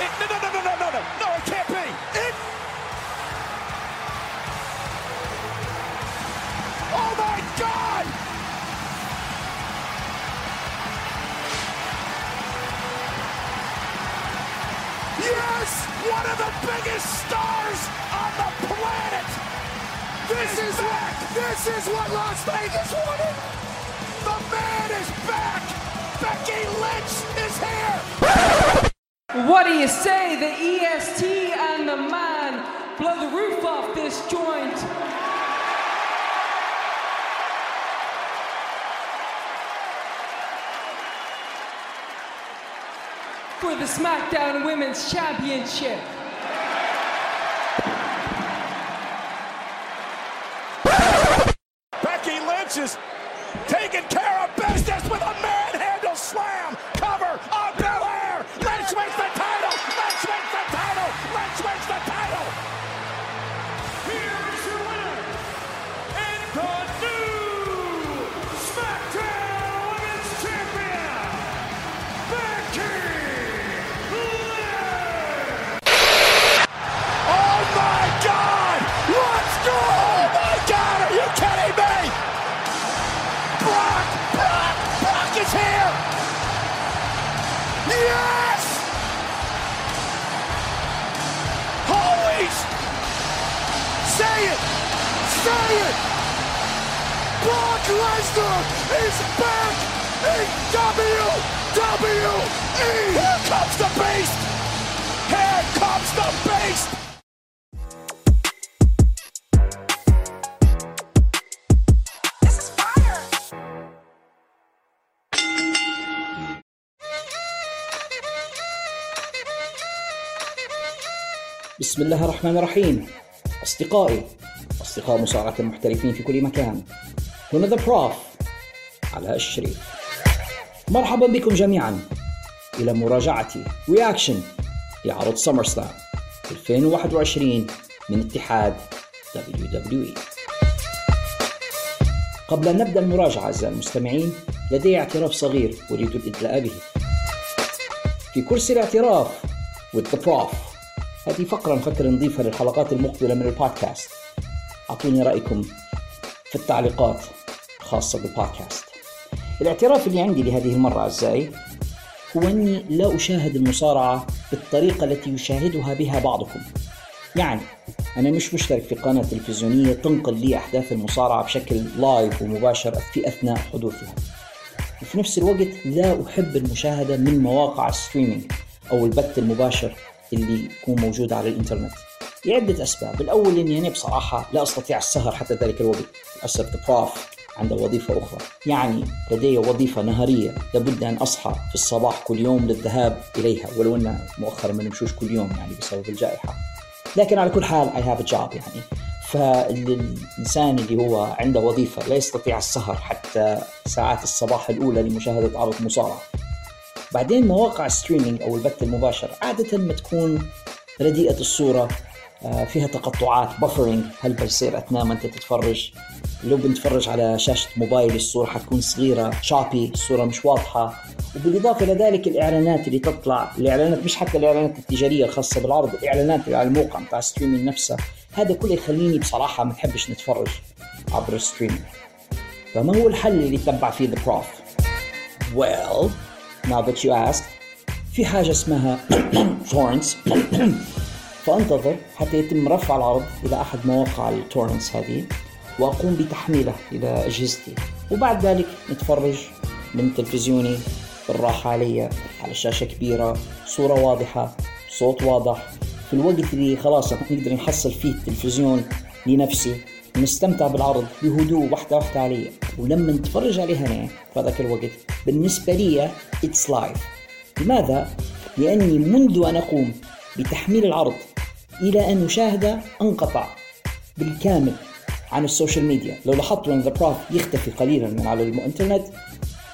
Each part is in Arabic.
It, no, no, no, no, no, no, no, no, it can't be. It. Oh my God! Yes, one of the biggest stars on the planet. This is back. This is what Las Vegas wanted. The man is back. Becky Lynch is here. What do you say? The EST and the man blow the roof off this joint. For the SmackDown Women's Championship. بسم الله الرحمن الرحيم. أصدقائي أصدقاء مصارعة المحترفين في كل مكان. هنا The Prof علي الشريف. مرحبا بكم جميعا. إلى مراجعة reaction لعرض SummerSlam 2021 من اتحاد WWE قبل أن نبدأ المراجعة أعزائي المستمعين لدي اعتراف صغير أريد الإدلاء به. في كرسي الاعتراف with the prof. هذه فقرة نفكر نضيفها للحلقات المقبلة من البودكاست. أعطوني رأيكم في التعليقات الخاصة بالبودكاست. الاعتراف اللي عندي لهذه المرة أعزائي هو أني لا أشاهد المصارعة بالطريقة التي يشاهدها بها بعضكم. يعني أنا مش مشترك في قناة تلفزيونية تنقل لي أحداث المصارعة بشكل لايف ومباشر في أثناء حدوثها. وفي نفس الوقت لا أحب المشاهدة من مواقع الستريمينج أو البث المباشر اللي يكون موجود على الإنترنت. لعدة أسباب. الأول أني أنا بصراحة لا أستطيع السهر حتى ذلك الوقت. للأسف prof عنده وظيفة أخرى. يعني لدي وظيفة نهارية لابد أن أصحى في الصباح كل يوم للذهاب إليها ولو أن مؤخرا ما نمشوش كل يوم يعني بسبب الجائحة. لكن على كل حال I have a job يعني. فالإنسان اللي هو عنده وظيفة لا يستطيع السهر حتى ساعات الصباح الأولى لمشاهدة عرض مصارعة. بعدين مواقع ال streaming أو البث المباشر عادة ما تكون رديئة الصورة آه، فيها تقطعات buffering هلبا يصير أثناء ما أنت تتفرج؟ لو بنتفرج على شاشة موبايل الصورة حتكون صغيرة shabby الصورة مش واضحة. وبالإضافة إلى ذلك الإعلانات اللي تطلع الإعلانات مش حتى الإعلانات التجارية الخاصة بالعرض الإعلانات اللي على الموقع بتاع ال streaming نفسه. هذا كله يخليني بصراحة ما نحبش نتفرج عبر ال streaming فما هو الحل اللي يتبع فيه The Prof؟ Well, now that you asked في حاجة اسمها torrents فانتظر حتى يتم رفع العرض إلى أحد مواقع ال torrents هذه وأقوم بتحميله إلى أجهزتي. وبعد ذلك نتفرج من تلفزيوني بالراحة علي على شاشة كبيرة صورة واضحة صوت واضح. في الوقت اللي خلاص نقدر نحصل فيه التلفزيون لنفسي نستمتع بالعرض بهدوء واحدة واحدة علي ولما نتفرج عليها أنا في هذاك الوقت بالنسبة لي it's live لماذا؟ لأني منذ أن أقوم بتحميل العرض إلى أن أشاهده أنقطع بالكامل عن ال social media. لو لاحظتوا أن The Prof يختفي قليلا من على الإنترنت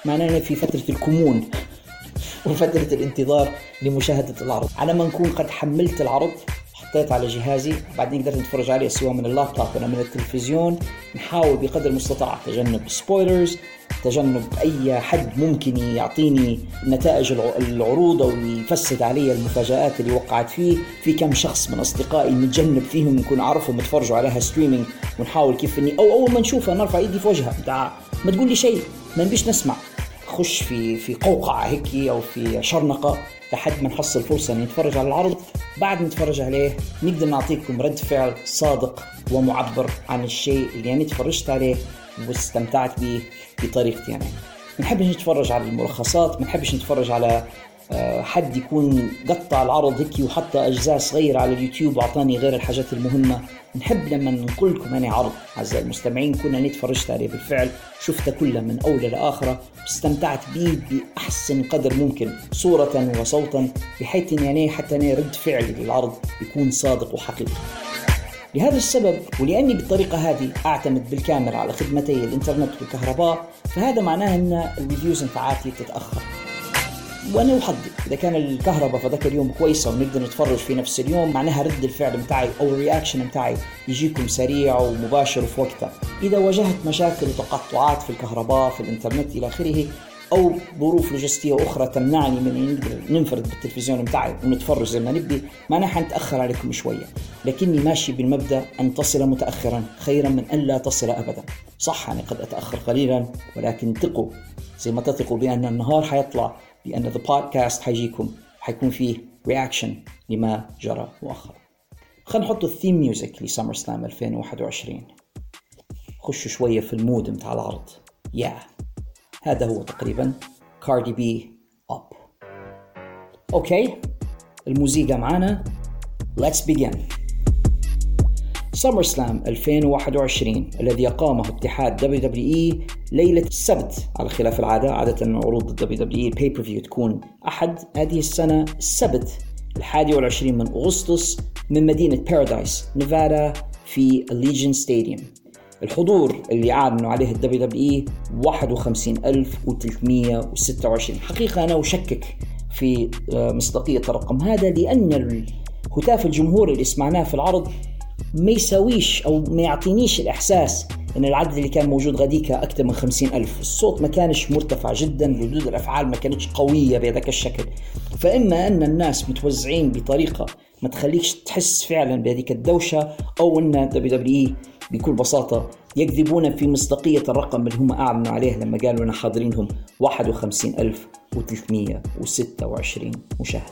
معناه في فترة الكمون وفترة الانتظار لمشاهدة العرض. على ما نكون قد حملت العرض حطيت على جهازي. بعدين قدرت نتفرج عليه سواء من اللابتوب ولا من التلفزيون. نحاول بقدر المستطاع تجنب spoilers تجنب أي حد ممكن يعطيني نتائج الع- العروض أو يفسد علي المفاجآت اللي وقعت فيه. في كم شخص من أصدقائي نتجنب فيهم نكون اعرفهم يتفرجوا عليها streaming ونحاول كيف اني أو أول ما نشوفها نرفع إيدي في وجهها. بتاع ما تقول لي شيء ما نبيش نسمع. خش في في قوقعة هيك أو في شرنقة. لحد ما نحصل فرصه ان نتفرج على العرض. بعد نتفرج عليه نقدر نعطيكم رد فعل صادق ومعبر عن الشيء اللي أنا تفرجت عليه واستمتعت به بطريقتي أنا. ما نحبش نتفرج على الملخصات ما نحبش نتفرج على حد يكون قطع العرض هيك وحط أجزاء صغيرة على اليوتيوب وأعطاني غير الحاجات المهمة. نحب لما نقول لكم أنا عرض. أعزائي المستمعين كنا أنا تفرجت عليه بالفعل شفته كله من اوله لاخره واستمتعت به بأحسن قدر ممكن صورة وصوتا بحيث إني أنا حتى أنا رد فعلي للعرض يكون صادق وحقيقي. لهذا السبب ولأني بالطريقة هذه أعتمد بالكامل على خدمتي الإنترنت والكهرباء فهذا معناه إن ال videos تاعتي تتأخر. وأنا وحظي إذا كان الكهرباء فذاك اليوم كويسة ونقدر نتفرج في نفس اليوم معناها رد الفعل متاعي أو ال reaction متاعي يجيكم سريع ومباشر وفي وقتها. إذا واجهت مشاكل وتقطعات في الكهرباء في الإنترنت إلى آخره أو ظروف لوجستية أخرى تمنعني من ان نقدر ننفرد بالتلفزيون متاعي ونتفرج زي ما نبي معناها حنتأخر عليكم شوية. لكني ماشي بالمبدأ أن تصل متاخرا خيرا من أن لا تصل ابدا. صح أنا قد أتأخر قليلا ولكن ثقوا. زي ما تثقوا بأن النهار حيطلع. بان the podcast حيجيكم حيكون فيه reaction لما جرى مؤخرا. خلينا نحط ال theme music ل SummerSlam 2021 خشوا شوية في ال mood متاع العرض. يا yeah. هذا هو تقريبا Cardi B Up okay الموسيقى معانا. Let's begin. SummerSlam 2021 الذي أقامه اتحاد WWE ليلة السبت. على خلاف العادة عادة عروض الدبليو دبليو الباي بير فيو تكون أحد. هذه السنة السبت الحادي والعشرين من أغسطس من مدينة بارادايس نيفادا في Allegiant Stadium الحضور اللي أعلنوا عليه ال WWE 51326 حقيقة أنا أشكك في مصداقية الرقم هذا لأن هتاف الجمهور اللي سمعناه في العرض ما يساويش أو ما يعطينيش الإحساس إن العدد اللي كان موجود غاديك أكثر من خمسين ألف. الصوت ما كانش مرتفع جدا ردود الأفعال ما كانتش قوية بهذاك الشكل. فإما أن الناس متوزعين بطريقة ما تخليكش تحس فعلا بهذيك الدوشة أو أن WW بكل بساطة يكذبون في مصداقية الرقم اللي هم أعلنوا عليه لما قالوا إن حاضرينهم 51326 مشاهد.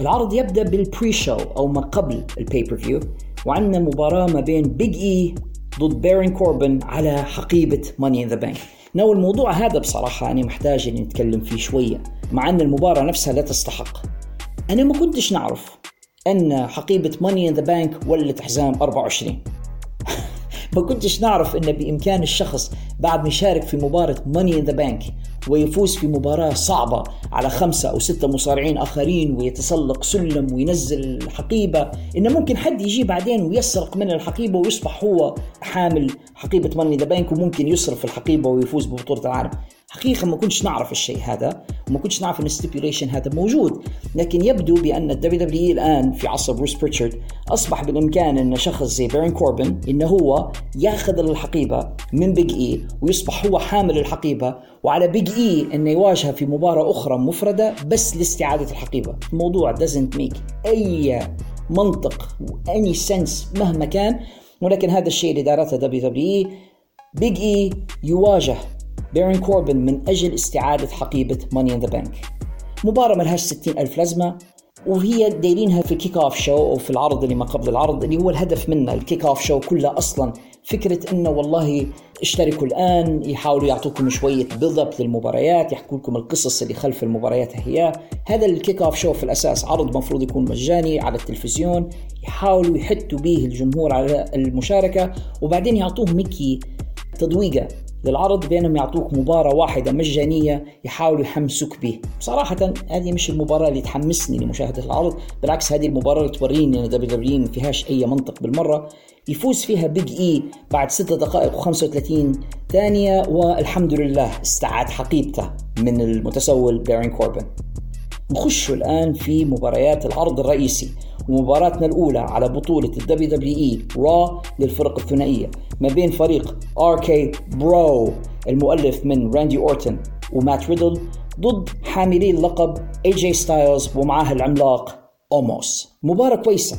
العرض يبدأ بال pre-show أو ما قبل ال pay-per-view وعندنا مباراة ما بين Big E ضد Baron Corbin على حقيبة Money in the Bank Now الموضوع هذا بصراحة أنا محتاج إني نتكلم فيه شوية مع أن المباراة نفسها لا تستحق. أنا ما كنتش نعرف أن حقيبة Money in the Bank ولت حزام 24 ما كنتش نعرف إن بإمكان الشخص بعد ما يشارك في مباراة Money in the Bank ويفوز في مباراة صعبة على خمسة أو ستة مصارعين آخرين ويتسلق سلم وينزل الحقيبة إنه ممكن حد يجي بعدين ويسرق من الحقيبة ويصبح هو حامل حقيبة Money in the Bank وممكن يصرف الحقيبة ويفوز ببطولة العالم. حقيقة ما كنتش نعرف الشيء هذا وما كنتش نعرف إن ال stipulation هذا موجود. لكن يبدو بأن ال WWE الآن في عصر بروس بريتشارد أصبح بالإمكان إن شخص زي بارين كوربن انه هو ياخذ الحقيبه من بيج اي ويصبح هو حامل الحقيبة وعلى بيج اي إنه يواجهها في مباراة أخرى مفردة بس لاستعادة الحقيبة. الموضوع doesn't make أي منطق و any sense مهما كان ولكن هذا الشيء اللي دارته WWE بيج اي يواجه بارين كوربن من أجل استعادة حقيبة Money in the Bank مباراة ملهاش ستين ألف لازمة وهي دايرينها في ال kickoff show أو في العرض اللي ما قبل العرض اللي هو الهدف منه ال kickoff show كلها أصلا. فكرة إنه والله اشتركوا الآن يحاولوا يعطوكم شوية hype للمباريات يحكوا لكم القصص اللي خلف المباريات هي. هذا ال kickoff show في الأساس عرض مفروض يكون مجاني على التلفزيون يحاولوا يحثوا به الجمهور على المشاركة وبعدين يعطوهم هيكي تذويقة. للعرض بينهم يعطوك مباراة واحدة مجانية يحاولوا يحمسوك به بصراحة هذه مش المباراة اللي تحمسني لمشاهدة العرض بالعكس هذه المباراة اللي توريني إن WWE ما فيهاش أي منطق بالمرة. يفوز فيها بيج اي بعد 6 دقائق و35 ثانية والحمد لله استعاد حقيبته من المتسول بارين كوربن نخش الآن في مباريات العرض الرئيسي ومباراتنا الأولى على بطولة دبليو إي را للفرق الثنائية ما بين فريق RK-Bro المؤلف من راندي أورتن ومات ريدل ضد حاملي اللقب اي جي ستايلز ومعاه العملاق أوموس. مباراة كويسة.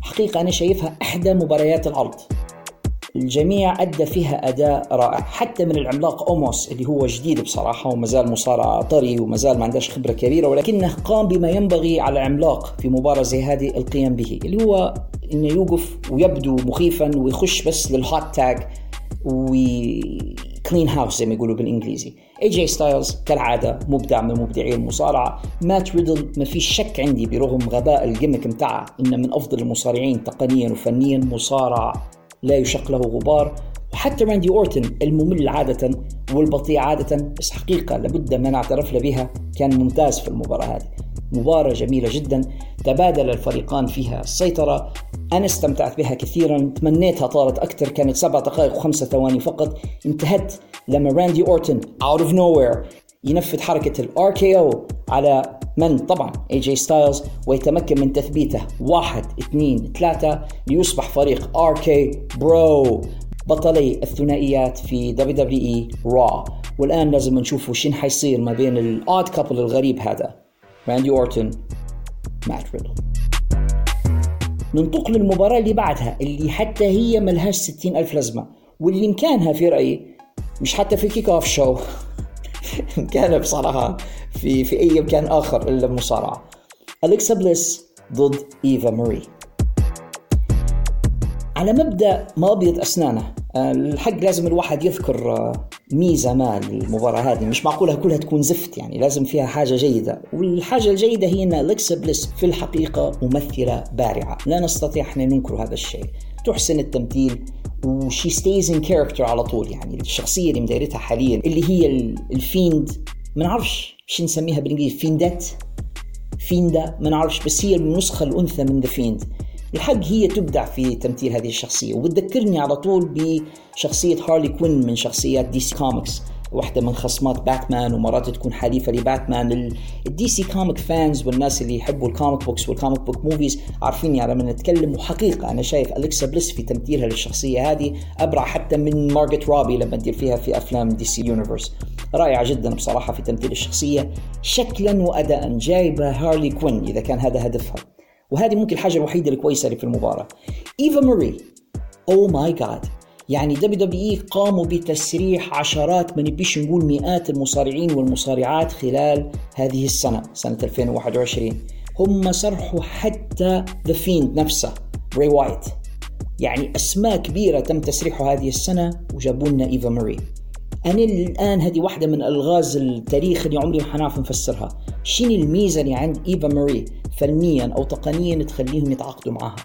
حقيقة أنا شايفها إحدى مباريات العرض. الجميع أدى فيها أداء رائع. حتى من العملاق أوموس اللي هو جديد بصراحة وما زال مصارع طري وما زال ما عندهش خبرة كبيرة ولكنه قام بما ينبغي على العملاق في مباراة زي هذه القيام به اللي هو إنه يوقف ويبدو مخيفا ويخش بس لل hot tag و clean house زي ما يقولوا بالإنجليزي. اي جي ستايلز كالعادة مبدع من مبدعي المصارعة. مات ريدل ما فيش شك عندي برغم غباء ال gimmick متاعه إنه من أفضل المصارعين تقنيا وفنيا مصارع لا يشق له غبار. وحتى راندي أورتن الممل عادة والبطيء عادة بس حقيقة لابد ما نعترف له بها. كان ممتاز في المباراة هذه. مباراة جميلة جدا تبادل الفريقان فيها السيطرة. أنا استمتعت بها كثيرا تمنيتها طالت أكثر كانت سبع دقائق وخمسة ثواني فقط. انتهت لما راندي أورتن out of nowhere ينفذ حركة ال RKO على من؟ طبعا اي جي ستايلز ويتمكن من تثبيته. واحد اثنين ثلاثة ليصبح فريق RK-Bro بطلي الثنائيات في دبليو دبليو اي را والآن لازم نشوفوا شن حيصير ما بين ال odd couple الغريب هذا. راندي اورتن مات ريدل ننتقل للمباراة اللي بعدها اللي حتى هي ملهاش ستين ألف لازمة. واللي مكانها في رأيي مش حتى في kickoff show مكانها بصراحة. في في أي مكان آخر إلا المصارعة أليكسا بليس ضد إيفا ماري. على مبدأ ما ابيض أسنانه آه، الحق لازم الواحد يذكر آه، ميزة ما للمباراه هذه. مش معقولها كلها تكون زفت يعني لازم فيها حاجة جيدة. والحاجة الجيدة هي إن الكسا بليس في الحقيقة ممثلة بارعة. لا نستطيع إحنا ننكر هذا الشيء. تحسن التمثيل و she stays in character على طول يعني الشخصية اللي مديرتها حاليا اللي هي ال Fiend ما نعرفش شو نسميها بالإنجليزي Fiendette Fienda ما نعرفش بس هي النسخة الأنثى من The Fiend الحق هي تبدع في تمثيل هذه الشخصية. وبتذكرني على طول بشخصية هارلي كوين من شخصيات DC Comics واحدة من خصمات باتمان ومرات تكون حليفة لباتمان. ال DC comic fans والناس اللي يحبوا ال comic books وال comic book movies عارفين يعني لما نتكلم وحقيقة أنا شايف أليكسا بليس في تمثيلها للشخصية هذه أبرع حتى من مارغوت روبي لما تدير فيها في أفلام DC Universe رائعة جدا بصراحة في تمثيل الشخصية شكلا وأداء جايبة هارلي كوين إذا كان هذا هدفها. وهذه ممكن الحاجة الوحيدة الكويسة اللي في المباراة. ايفا ماري oh my God يعني WWE قاموا بتسريح عشرات ما نبيش نقول مئات المصارعين والمصارعات خلال هذه السنة سنة 2021 هم سرحوا حتى The Fiend نفسه براي وايت يعني أسماء كبيرة تم تسريحها هذه السنة وجابوا لنا إيفا ماري. أنا الآن هذه واحدة من ألغاز التاريخ اللي عمري ما حنعرف نفسرها. شنو الميزة اللي عند إيفا ماري فنيا أو تقنيا تخليهم يتعاقدوا معها؟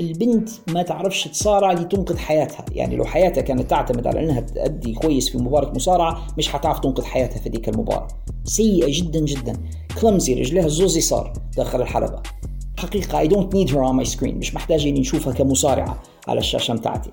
البنت ما تعرفش تصارع لتنقذ حياتها. يعني لو حياتها كانت تعتمد على إنها تأدي كويس في مباراة مصارعة مش حتعرف تنقذ حياتها في ذيك المباراة. سيئة جدا جدا. كلمزي رجلها الزوزي صار داخل الحلبة. حقيقة I don't need her on my screen. مش محتاج اني نشوفها كمصارعة على الشاشة متاعتي.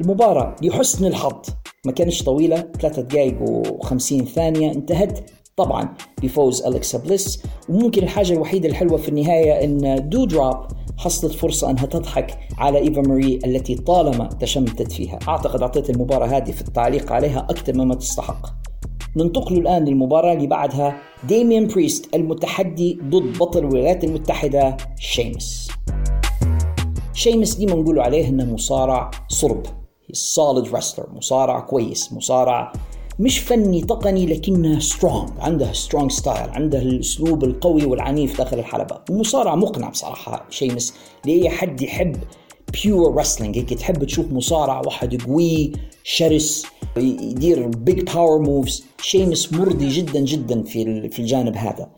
المباراة لحسن الحظ. ما كانش طويلة ثلاثة دقائق و50 ثانية. انتهت طبعا بفوز أليكسا بليس. وممكن الحاجة الوحيدة الحلوة في النهاية أن دو دروب حصلت فرصة أنها تضحك على إيفا ماري التي طالما تشمتت فيها. أعتقد أعطيت المباراة هذه في التعليق عليها أكثر مما تستحق. ننتقل الآن للمباراة اللي بعدها. ديميان بريست المتحدي ضد بطل الولايات المتحدة شيمس شيمس ديما نقولوا عليه إنه مصارع صلب solid wrestler. مصارع كويس. مصارع مش فني تقني لكنه strong عنده strong style عنده الأسلوب القوي والعنيف داخل الحلبة. ومصارع مقنع بصراحة شيمس لأي حد يحب pure wrestling هيك تحب تشوف مصارع واحد قوي شرس يدير big power moves شيمس مرضي جدا جدا في في الجانب هذا.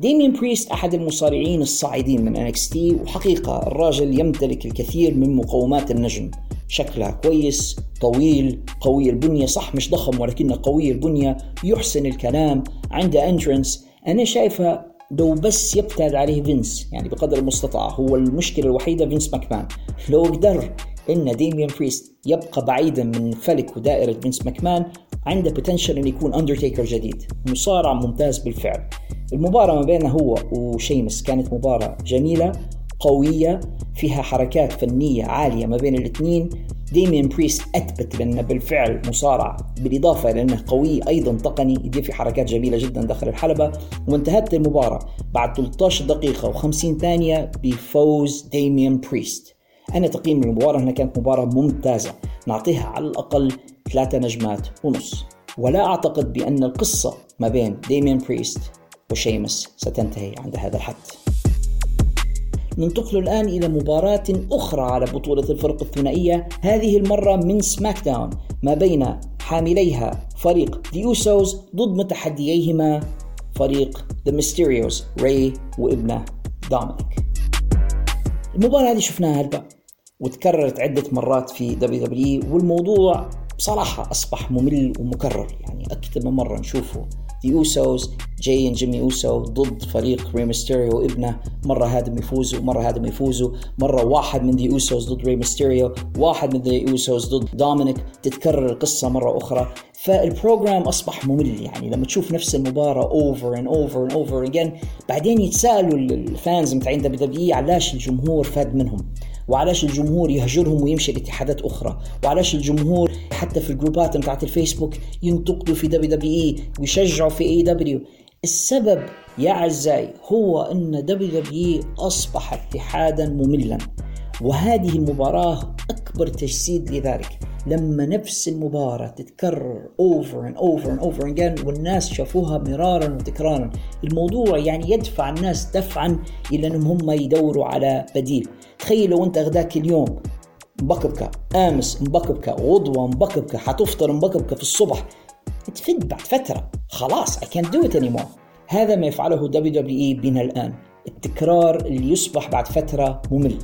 ديميان بريست أحد المصارعين الصاعدين من NXT وحقيقة الراجل يمتلك الكثير من مقومات النجم. شكلها كويس طويل قوي البنية صح مش ضخم ولكنه قوي البنية يحسن الكلام عنده entrance أنا شايفه لو بس يبتعد عليه فينس يعني بقدر المستطاع هو المشكلة الوحيدة فينس ماكمان. لو قدر إن ديميان بريست يبقى بعيدا من فلك ودائرة فينس ماكمان عنده potential إنه يكون اندرتيكر جديد. مصارع ممتاز بالفعل. المباراة ما بينه هو وشيمس كانت مباراة جميلة قوية فيها حركات فنية عالية ما بين الاثنين. ديميان بريست أثبت بأنه بالفعل مصارع بالإضافة إلى أنه قوي أيضا تقني يدير في حركات جميلة جدا داخل الحلبة. وانتهت المباراة بعد 13 دقيقة و50 ثانية بفوز ديميان بريست أنا تقييم المباراه هنا كانت مباراة ممتازة. نعطيها على الأقل ثلاثة نجمات ونص. ولا أعتقد بأن القصة ما بين ديميان بريست وشيمس ستنتهي عند هذا الحد. ننتقل الآن إلى مباراة أخرى على بطولة الفرق الثنائية. هذه المرة من سماك داون ما بين حامليها فريق Usos ضد متحدييهما فريق The Mysterios ري وابنه دومينيك المباراة هذه شفناها هلبا وتكررت عدة مرات في دبليو دبليو والموضوع بصراحة أصبح ممل ومكرر. يعني أكثر من مرة نشوفه. The Usos جاي وجيمي أوسو ضد فريق ري ميستيريو وابنه مرة هادم يفوزوا مرة هادم يفوزوا مرة واحد من The Usos ضد ري ميستيريو واحد من The Usos ضد دومينيك. تتكرر القصة مرة أخرى. فال program أصبح ممل. يعني لما تشوف نفس المباراة over and over and over again بعدين يتساءلوا ال fans متاعين دبليو دبليو علاش الجمهور فاد منهم. وعلاش الجمهور يهجرهم ويمشي لاتحادات أخرى؟ وعلاش الجمهور حتى في الجروبات بتاعت الفيسبوك ينتقدوا في دبليو دبليو إي ويشجعوا في AEW السبب يا أعزائي هو أن دبليو دبليو أصبح اتحادا مملا وهذه المباراة أكبر تجسيد لذلك. لما نفس المباراة تتكرر over and over and over again والناس شافوها مرارا وتكرارا الموضوع يعني يدفع الناس دفعا إلى إنهم هم يدوروا على بديل. تخيل لو انت غداك اليوم مبكبكة آمس مبكبكة غدوة مبكبكة حتفطر مبكبكة في الصبح تفد بعد فترة خلاص I can't do it anymore. هذا ما يفعله WWE بنا الآن. التكرار اللي يصبح بعد فترة ممل.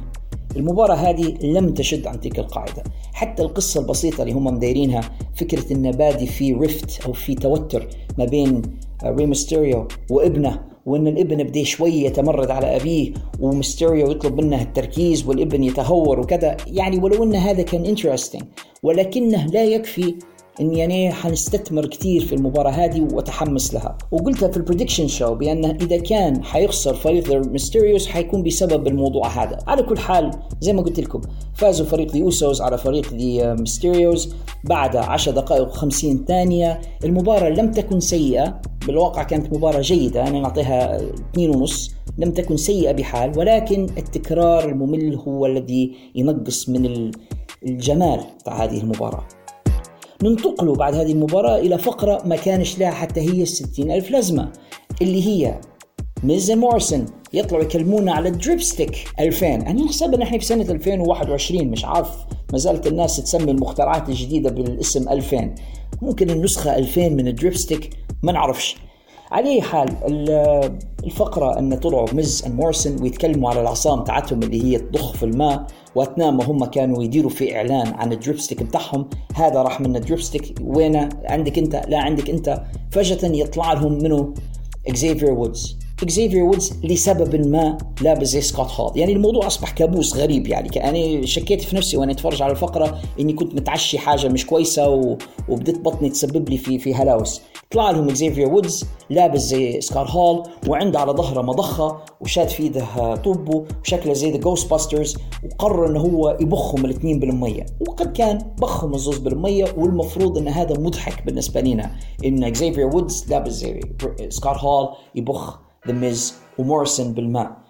المباراة هذه لم تشد عن تلك القاعدة. حتى القصة البسيطة اللي هم مدايرينها فكرة ان بادي في ريفت أو في توتر ما بين ري ميستيريو وابنه وإن الابن بدا شوي يتمرد على أبيه ومستيريو يطلب منه التركيز والابن يتهور وكذا. يعني ولو إن هذا كان interesting ولكنه لا يكفي إني يعني حنستثمر كثير في المباراة هذه وأتحمس لها. وقلتها في ال prediction show بأن إذا كان حيخسر فريق Mysterios حيكون بسبب الموضوع هذا. على كل حال زي ما قلت لكم فازوا فريق The Usos على فريق The Mysterios بعد 10 دقائق و50 ثانية المباراة لم تكن سيئة. بالواقع كانت مباراة جيدة أنا نعطيها 2.5 لم تكن سيئة بحال ولكن التكرار الممل هو الذي ينقص من الجمال بتاع هذه المباراة. ننتقل بعد هذه المباراة إلى فقرة ما كانش لها حتى هي ستين ألف لازمة اللي هي ميز ومورسون يطلعوا يكلمونا على ال Drip Stick 2000 أنا حسب أن إحنا في سنة 2021 مش عارف. ما زالت الناس تسمي المخترعات الجديدة بالاسم 2000 ممكن النسخة 2000 من الدريب ستيك ما نعرفش. على أي حال الفقرة أن طلعوا ميز أند مورسون ويتكلموا على العصام تاعتهم اللي هي تضخ في الماء وأثناء ما هم كانوا يديروا في إعلان عن الدريب ستيك بتاعهم هذا راح من الدريب ستيك وين عندك أنت؟ لا عندك أنت. فجأة يطلع لهم منه اكزيفير وودز اكزيفير وودز لسبب ما لابس زي سكوت هول يعني الموضوع أصبح كابوس غريب يعني. أنا شكيت في نفسي وأنا أتفرج على الفقرة إني كنت متعشي حاجة مش كويسة و... وبدت بطني تسبب لي في في هلاوس. طلع لهم اكزيفير وودز لابس زي سكوت هول وعنده على ظهره مضخة وشاد في إيده طوبه وشكله زي The Ghostbusters وقرر إنه هو يبخهم الاثنين بالمية. وقد كان بخهم الزوز بالمية والمفروض إن هذا مضحك بالنسبة لنا. إن اكزيفير وودز لابس زي سكوت هول يبخ The Miz ومورسون بالماء.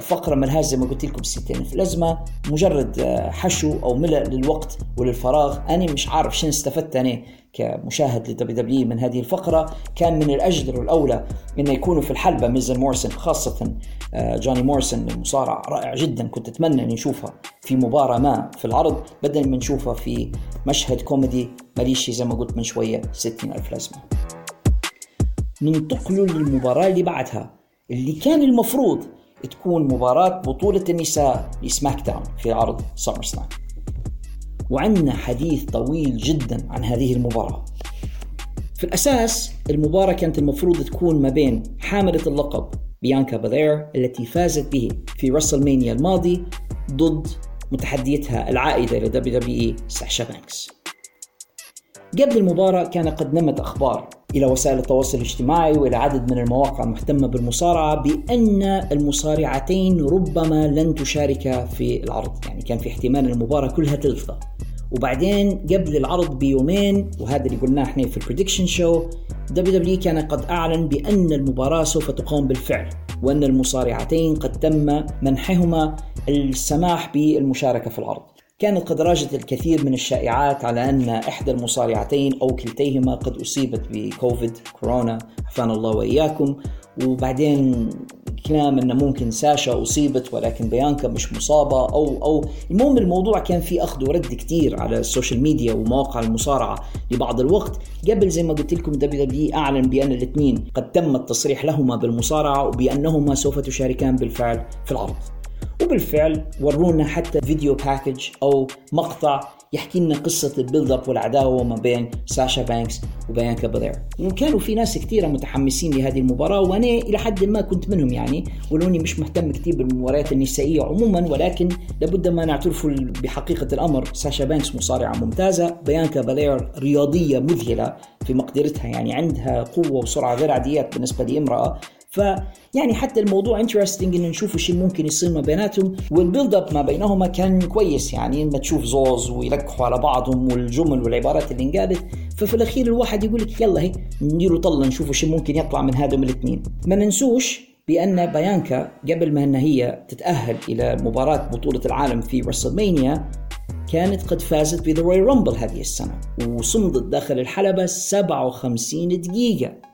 فقرة ملهاش زي ما قلت لكم 60 ألف لازمة مجرد حشو أو ملء للوقت وللفراغ. أنا مش عارف شنو استفدت أنا كمشاهد لدبليو دبليو من هذه الفقرة. كان من الأجدر والاولى إنه يكونوا في الحلبة ميز and مورسون خاصة جوني مورسون المصارع رائع جدا. كنت أتمنى اني اشوفها في مباراة ما في العرض بدل ما نشوفها في مشهد كوميدي مالهش زي ما قلت من شوية 60 ألف لازمة. ننتقل للمباراه اللي بعدها اللي كان المفروض تكون مباراة بطولة النساء لسماك داون في عرض سمر سلام وعندنا حديث طويل جدا عن هذه المباراة. في الأساس المباراة كانت المفروض تكون ما بين حاملة اللقب بيانكا بالير التي فازت به في راسل مانيا الماضي ضد متحديتها العائدة إلى دبليو دبليو إي ساشا بانكس. قبل المباراة كان قد نمت أخبار إلى وسائل التواصل الاجتماعي وإلى عدد من المواقع المهتمة بالمصارعة بأن المصارعتين ربما لن تشاركا في العرض. يعني كان في احتمال المباراة كلها تلغى وبعدين قبل العرض بيومين وهذا اللي قلناه إحنا في ال prediction show دبليو دبليو كان قد أعلن بأن المباراة سوف تقام بالفعل وأن المصارعتين قد تم منحهما السماح بالمشاركة في العرض. كانت قد راجت الكثير من الشائعات على أن إحدى المصارعتين أو كلتيهما قد أصيبت بكوفيد كورونا عافانا الله وإياكم. وبعدين كلام انه ممكن ساشا أصيبت ولكن بيانكا مش مصابة أو أو المهم الموضوع كان فيه أخذ ورد كتير على السوشيال ميديا ومواقع المصارعة لبعض الوقت. قبل زي ما قلت لكم WWE أعلن بأن الاثنين قد تم التصريح لهما بالمصارعة وبأنهما سوف تشاركان بالفعل في العرض. وبالفعل ورونا حتى video package أو مقطع يحكي لنا قصة ال build up والعداوة ما بين ساشا بانكس وبيانكا بلير. وكانوا في ناس كثيرة متحمسين لهذه المباراة وأنا إلى حد ما كنت منهم يعني ولو إني مش مهتم كثير بالمباريات النسائية عموما ولكن لابد ما نعترف بحقيقة الأمر. ساشا بانكس مصارعة ممتازة بيانكا بلير رياضية مذهلة في مقدرتها يعني عندها قوة وسرعة غير عاديات بالنسبة لامرأة. فيعني حتى الموضوع interesting إن نشوف شيء ممكن يصير ما بيناتهم وال build up ما بينهما كان كويس. يعني لما تشوف زوز ويلكحوا على بعضهم والجمل والعبارات اللي انقالت ففي الأخير الواحد يقول لك يلا هي نديروا طله نشوف شيء ممكن يطلع من من الاثنين. ما ننسوش بأن بيانكا قبل ما إن هي تتأهل إلى مباراة بطولة العالم في رسلمانيا كانت قد فازت بذا روي رامبل هذه السنة وصمدت داخل الحلبة 57 دقيقة.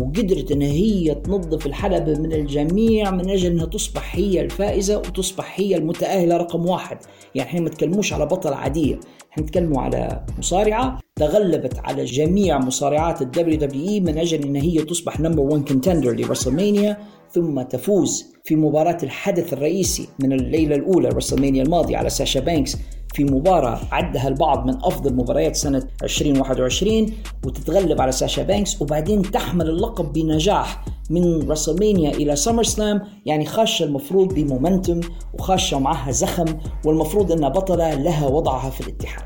وقدرت إن هي تنظف الحلبة من الجميع من أجل إنها تصبح هي الفائزة وتصبح هي المتأهلة رقم واحد. يعني إحنا ما نتكلموش على بطلة عادية. إحنا نتكلموا على مصارعة تغلبت على جميع مصارعات ال WWE من أجل إن هي تصبح number 1 contender ل WrestleMania ثم تفوز في مباراة الحدث الرئيسي من الليلة الأولى WrestleMania الماضي على ساشا بانكس. في مباراة عدها البعض من أفضل مباريات سنة 2021 وتتغلب على ساشا بانكس وبعدين تحمل اللقب بنجاح من WrestleMania إلى SummerSlam يعني خاشة المفروض ب momentum وخاشة معها زخم والمفروض أنها بطلة لها وضعها في الاتحاد.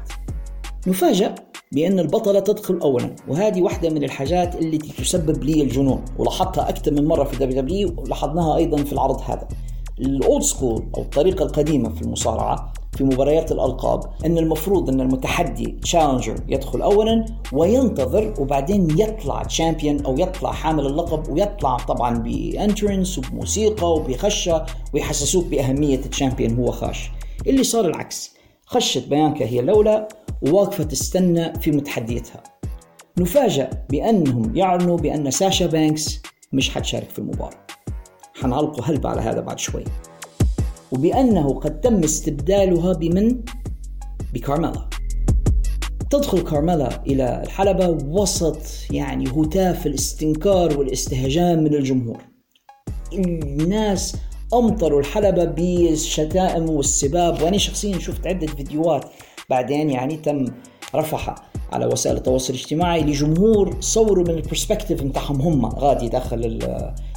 نفاجأ بأن البطلة تدخل أولا وهذه واحدة من الحاجات اللي تسبب لي الجنون ولاحظتها أكثر من مرة في WWE ولاحظناها أيضا في العرض هذا. ال old school أو الطريقة القديمة في المصارعة في مباريات الألقاب إن المفروض إن المتحدي challenger يدخل اولا وينتظر وبعدين يطلع champion أو يطلع حامل اللقب ويطلع طبعا ب entrance وبموسيقى وبخشة ويحسسوك بأهمية ال champion هو خاش. اللي صار العكس. خشت بيانكا هي الأولى وواقفة تستنى في متحديتها. نفاجأ بأنهم يعلنوا بأن ساشا بانكس مش حتشارك في المباراة. حنعلقوا هلبة على هذا بعد شوي. وبأنه قد تم استبدالها بمن؟ بكارميلا. تدخل كارميلا إلى الحلبة وسط يعني هتاف الاستنكار والاستهجان من الجمهور. الناس أمطروا الحلبة بالشتائم والسباب وأنا شخصيا شفت عدة فيديوهات بعدين يعني تم رفعها على وسائل التواصل الاجتماعي لجمهور صوروا من ال perspective بتاعهم هم غادي داخل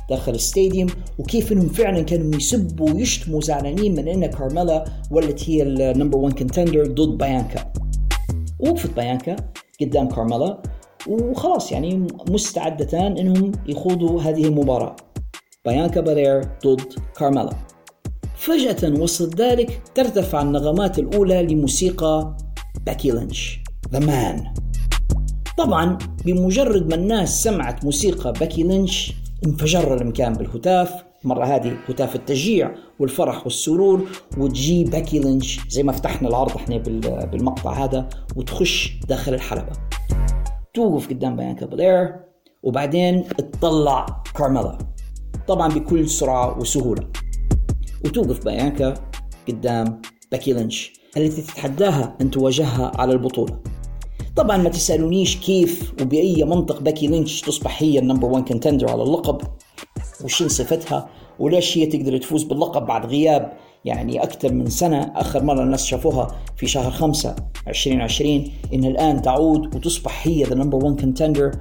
داخل ال stadium وكيف إنهم فعلا كانوا يسبوا ويشتموا زعلانين من إن كارميلا ولت هي ال number 1 contender ضد بيانكا. وقفت بيانكا قدام كارميلا وخلاص يعني مستعدتان إنهم يخوضوا هذه المباراة. بيانكا بالير ضد كارميلا. فجأة وسط ذلك ترتفع النغمات الأولى لموسيقى باكي لينش The Man طبعا بمجرد ما الناس سمعت موسيقى باكي لينش انفجر المكان بالهتاف. مرة هذه هتاف التشجيع والفرح والسرور وتجي باكي لينش زي ما فتحنا العرض إحنا بالمقطع هذا وتخش داخل الحلبة. توقف قدام بيانكا بلير وبعدين تطلع كارميلا. طبعا بكل سرعة وسهولة. وتوقف بيانكا قدام باكي لينش التي تتحداها أن تواجهها على البطولة. طبعا ما تسألونيش كيف وبأي منطق باكي لينش تصبح هي ال number 1 contender على اللقب وشين صفتها وليش هي تقدر تفوز باللقب بعد غياب يعني أكثر من سنة آخر مرة الناس شافوها في شهر 5 2020 إن الآن تعود وتصبح هي the number 1 contender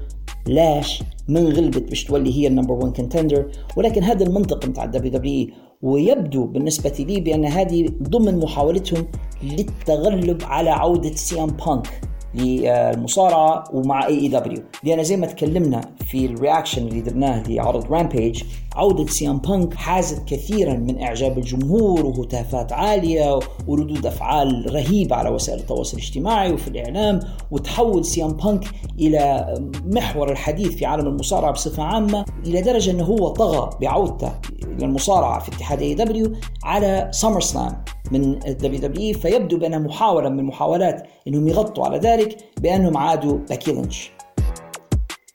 لاش من غلبت باش تولي هي ال number 1 contender ولكن هذا المنطق بتاع ال WWE ويبدو بالنسبة لي بأن هذه ضمن محاولتهم للتغلب على عودة CM Punk. للمصارعة ومع AEW لأن زي ما تكلمنا في ال reaction اللي درناه لعرض Rampage عودة CM Punk حازت كثيرا من إعجاب الجمهور وهتافات عالية وردود أفعال رهيبة على وسائل التواصل الاجتماعي وفي الإعلام وتحول CM Punk إلى محور الحديث في عالم المصارعة بصفة عامة إلى درجة أنه هو طغى بعودته للمصارعه في اتحاد AEW على SummerSlam من ال WWE فيبدو بانها محاولة من محاولات إنهم يغطوا على ذلك بأنهم عادوا باكي لينش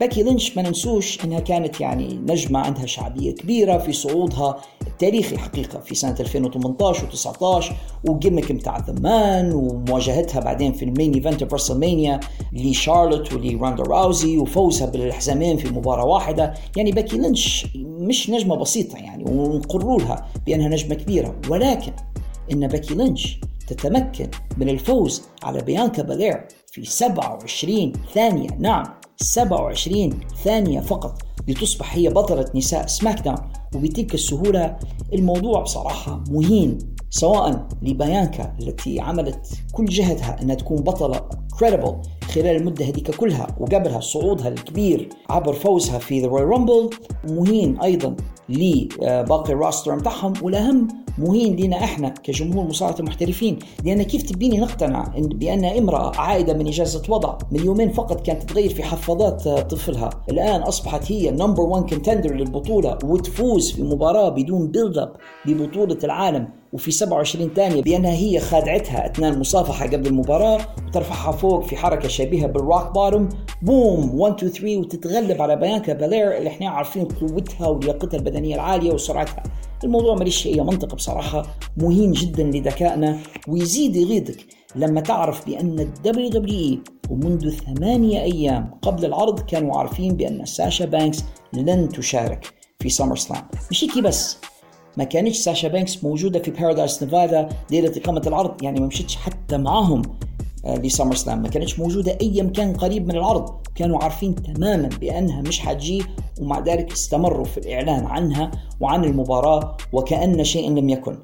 باكي لينش ما ننسوش إنها كانت يعني نجمة عندها شعبية كبيرة في صعودها التاريخي الحقيقة في سنة 2018 و19 و gimmick بتاع The Man ومواجهتها بعدين في ال main event في Mania لشارلوت ولراندا راوزي وفوزها بالحزامين في مباراة واحدة. يعني باكي لينش مش نجمة بسيطة يعني ونقروا لها بأنها نجمة كبيرة. ولكن إن باكي لينش تتمكن من الفوز على بيانكا بالير في 27 ثانية. نعم 27 ثانية فقط لتصبح هي بطلة نساء SmackDown وبتلك السهولة الموضوع بصراحة مهين سواء لبيانكا التي عملت كل جهدها أنها تكون بطلة credible خلال المدة هذيك كلها وقبلها صعودها الكبير عبر فوزها في the Rumble مهين أيضا. لباقي ال roster بتاعهم والأهم مهين لنا إحنا كجمهور مصارعة المحترفين لأن كيف تبيني نقتنع بأن امرأة عائدة من إجازة وضع من يومين فقط كانت تتغير في حفاضات طفلها. الآن أصبحت هي number 1 contender للبطولة وتفوز في مباراة بدون build up ببطولة العالم وفي 27 ثانية بأنها هي خادعتها أثناء المصافحة قبل المباراة وترفعها فوق في حركة شبيهة بال Rock Bottom بوم 1 2 3 وتتغلب على بيانكا بالير اللي إحنا عارفين قوتها ولياقتها البدنية العالية وسرعتها. الموضوع ماليش أي منطق بصراحة. مهين جدا لذكائنا ويزيد يغيظك لما تعرف بأن ال WWE ومنذ ثمانية أيام قبل العرض كانوا عارفين بأن ساشا بانكس لن تشارك في SummerSlam مش هيك بس؟ ما كانتش ساشا بانكس موجودة في بارادايس نيفادا ليلة إقامة العرض يعني ما مشيتش حتى معاهم. ل SummerSlam ما كانتش موجودة أي مكان قريب من العرض كانوا عارفين تماما بأنها مش حتجي ومع ذلك استمروا في الإعلان عنها وعن المباراة وكأن شيء لم يكن.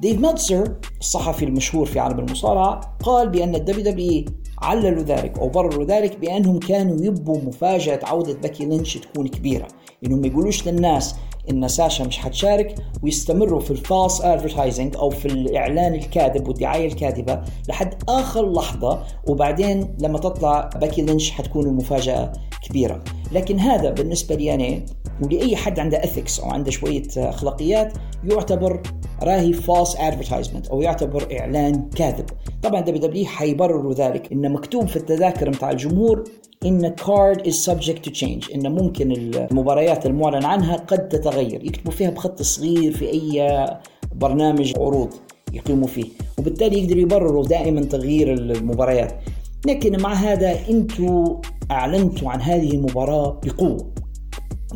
ديف ميلتزر الصحفي المشهور في عالم المصارعة قال بأن ال WWE عللوا ذلك أو برروا ذلك بأنهم كانوا يبوا مفاجأة عودة باكي لينش تكون كبيرة. إنهم ما يقولوش للناس إن ساشا مش حتشارك ويستمروا في ال false advertising أو في الإعلان الكاذب والدعاية الكاذبة لحد آخر لحظة وبعدين لما تطلع باكي لينش حتكون المفاجأة كبيرة. لكن هذا بالنسبة لي أنا ولأي حد عنده ethics أو عنده شوية أخلاقيات يعتبر راهي false advertisement أو يعتبر إعلان كاذب. طبعا WWE حيبرروا ذلك انه مكتوب في التذاكر متاع الجمهور إن card is subject to change إن ممكن المباريات المعلن عنها قد تتغير. يكتبوا فيها بخط صغير في أي برنامج عروض يقيموا فيه وبالتالي يقدروا يبرروا دائما تغيير المباريات. لكن مع هذا أنتم أعلنتوا عن هذه المباراة بقوة.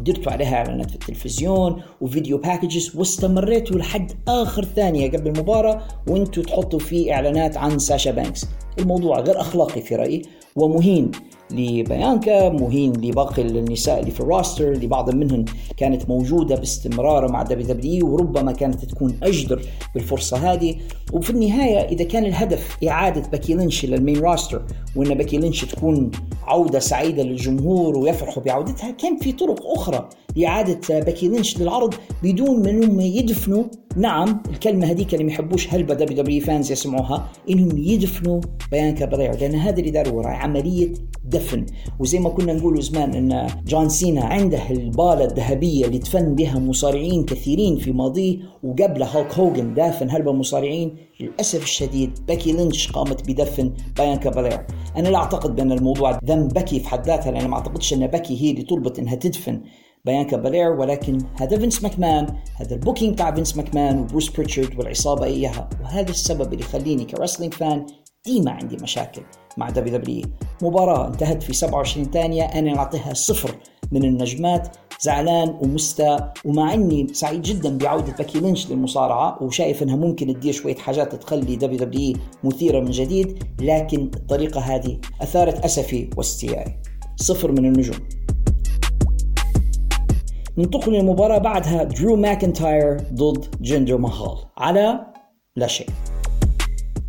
درتوا عليها اعلانات في التلفزيون و video packages واستمريتوا لحد آخر ثانية قبل المباراة وأنتم تحطوا فيه إعلانات عن ساشا بانكس. الموضوع غير أخلاقي في رأيي ومهين. لبيانكا مهين لباقي النساء اللي في ال roster اللي بعض منهم كانت موجودة باستمرار مع WWE وربما كانت تكون أجدر بالفرصة هذه. وفي النهاية إذا كان الهدف إعادة باكي لينش لل main roster وإن باكي لينش تكون عودة سعيدة للجمهور ويفرحوا بعودتها كان في طرق أخرى لإعادة باكي لينش للعرض بدون ما يدفنوا نعم الكلمة هذيك اللي ما يحبوش هلبة دبليو دبليو فانز يسمعوها إنهم يدفنوا بيانكا بلير لأن هذا اللي داروا وراي عملية دفن. وزي ما كنا نقول زمان إن جون سينا عنده البالة الذهبية اللي دفن بها مصارعين كثيرين في ماضيه وقبل هالك هوجن دافن هلبة مصارعين للأسف الشديد باكي لينش قامت بدفن بيانكا بلير أنا لا أعتقد بأن الموضوع ذنب باكي في حد ذاتها لأن ما أعتقدش أن باكي هي اللي طلبت إنها تدفن. بيانكا بالير ولكن هذا فينس ماكمان هذا ال booking تاع فينس ماكمان وبروس بريتشارد والعصابة إياها. وهذا السبب اللي يخليني ك wrestling fan ديما عندي مشاكل مع WWE مباراة انتهت في 27 ثانية أنا نعطيها صفر من النجمات. زعلان ومستاء ومع اني سعيد جدا بعودة باكي لينش للمصارعة وشايف إنها ممكن تدير شوية حاجات تخلي WWE مثيرة من جديد لكن الطريقة هذه أثارت أسفي واستيائي. صفر من النجوم. ننتقل للمباراة بعدها درو ماكنتاير ضد جندر مهال. على لا شيء.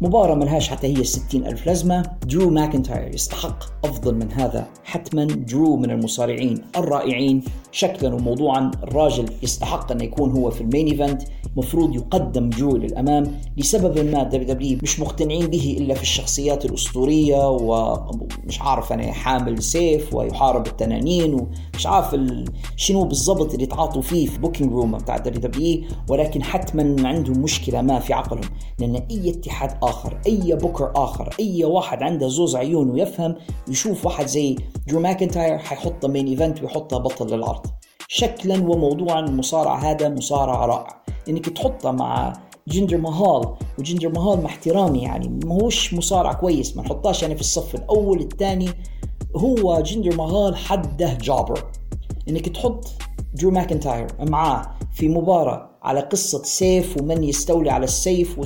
مباراة ملهاش حتى هي الستين ألف لازمة. درو ماكنتاير يستحق. أفضل من هذا حتما درو من المصارعين الرائعين. شكلا وموضوعا الراجل يستحق أن يكون هو في ال main event. مفروض يقدم درو للأمام لسبب ما WWE مش مقتنعين به إلا في الشخصيات الأسطورية ومش عارف أنا حامل سيف ويحارب التنانين ومش عارف شنو بالضبط اللي تعاطوا فيه في booking room بتاع WWE ولكن حتما عندهم مشكلة ما في عقلهم. لأن أي اتحاد آخر أي بوكر آخر أي واحد عنده زوز عيون ويفهم يشوف واحد زي درو ماكنتاير حيحطه main event ويحطه بطل للعرض. شكلا وموضوعا المصارع هذا مصارع رائع إنك تحطه مع جندر مهال وجندر مهال مع احترامي يعني ما هوش مصارع كويس ما نحطاش يعني في الصف الأول الثاني. هو جندر مهال حده jobber. إنك تحط درو ماكنتاير معاه في مباراة على قصة سيف ومن يستولي على السيف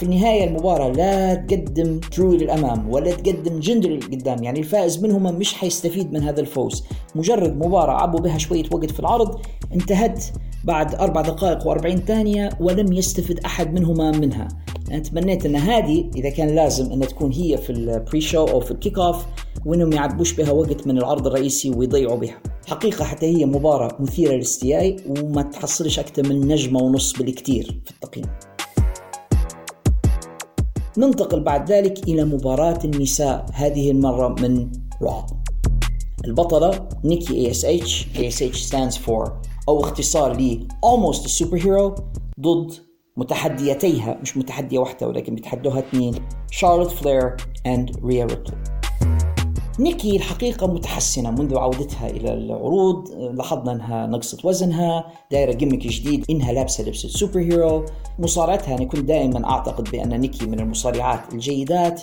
وفي النهاية المباراة لا تقدم درو للأمام ولا تقدم جندر للقدام. يعني الفائز منهما مش حيستفيد من هذا الفوز. مجرد مباراة عبوا بها شوية وقت في العرض انتهت بعد أربع دقائق و40 ثانية ولم يستفد أحد منهما منها. أنا تمنيت أن هذه إذا كان لازم أن تكون هي في ال pre show أو في ال kick off وأنهم يعبوش بها وقت من العرض الرئيسي ويضيعوا بها. حقيقة حتى هي مباراة مثيرة للاستياء وما تحصلش أكثر من نجمة ونص بالكثير في التقييم. ننتقل بعد ذلك إلى مباراة النساء. هذه المرة من راو البطلة نيكي اي اس اتش اي اس اتش stands for أو اختصار ل almost a superhero ضد متحديتيها مش متحدية واحدة ولكن بيتحدوها اثنين شارلوت فلير and ريا ريبلي نيكي الحقيقة متحسنة منذ عودتها إلى العروض لاحظنا أنها نقصت وزنها دايرة gimmick جديد إنها لابسة لبس ال superhero مصارعتها أنا كنت دائما أعتقد بأن نيكي من المصارعات الجيدات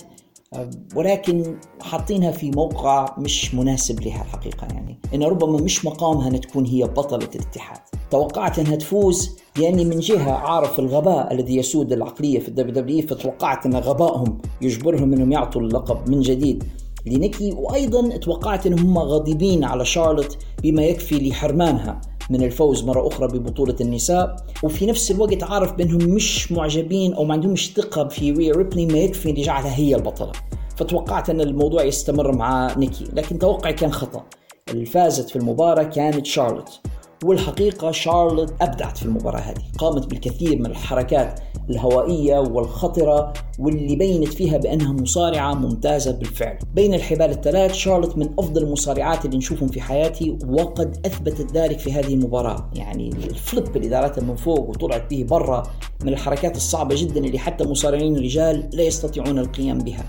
ولكن حاطينها في موقع مش مناسب لها الحقيقة يعني. إن ربما مش مقامها أن تكون هي بطلة الاتحاد. توقعت أنها تفوز لأني من جهة عارف الغباء الذي يسود العقلية في ال WWE فتوقعت أن غبائهم يجبرهم أنهم يعطوا اللقب من جديد. لنيكي وأيضا توقعت إنهم غاضبين على شارلوت بما يكفي لحرمانها من الفوز مرة أخرى ببطولة النساء. وفي نفس الوقت عارف بأنهم مش معجبين أو ما عندهمش ثقة في ريا ريبلي ما يكفي لجعلها هي البطلة. فتوقعت أن الموضوع يستمر مع نيكي لكن توقعي كان خطأ. الفازت في المباراة كانت شارلوت والحقيقة شارلوت أبدعت في المباراة هذه قامت بالكثير من الحركات الهوائية والخطرة واللي بينت فيها بأنها مصارعة ممتازة بالفعل. بين الحبال الثلاث شارلوت من أفضل المصارعات اللي نشوفهم في حياتي وقد أثبتت ذلك في هذه المباراة. يعني الفليب اللي دارتها من فوق وطلعت به برا من الحركات الصعبة جدا اللي حتى مصارعين الرجال لا يستطيعون القيام بها.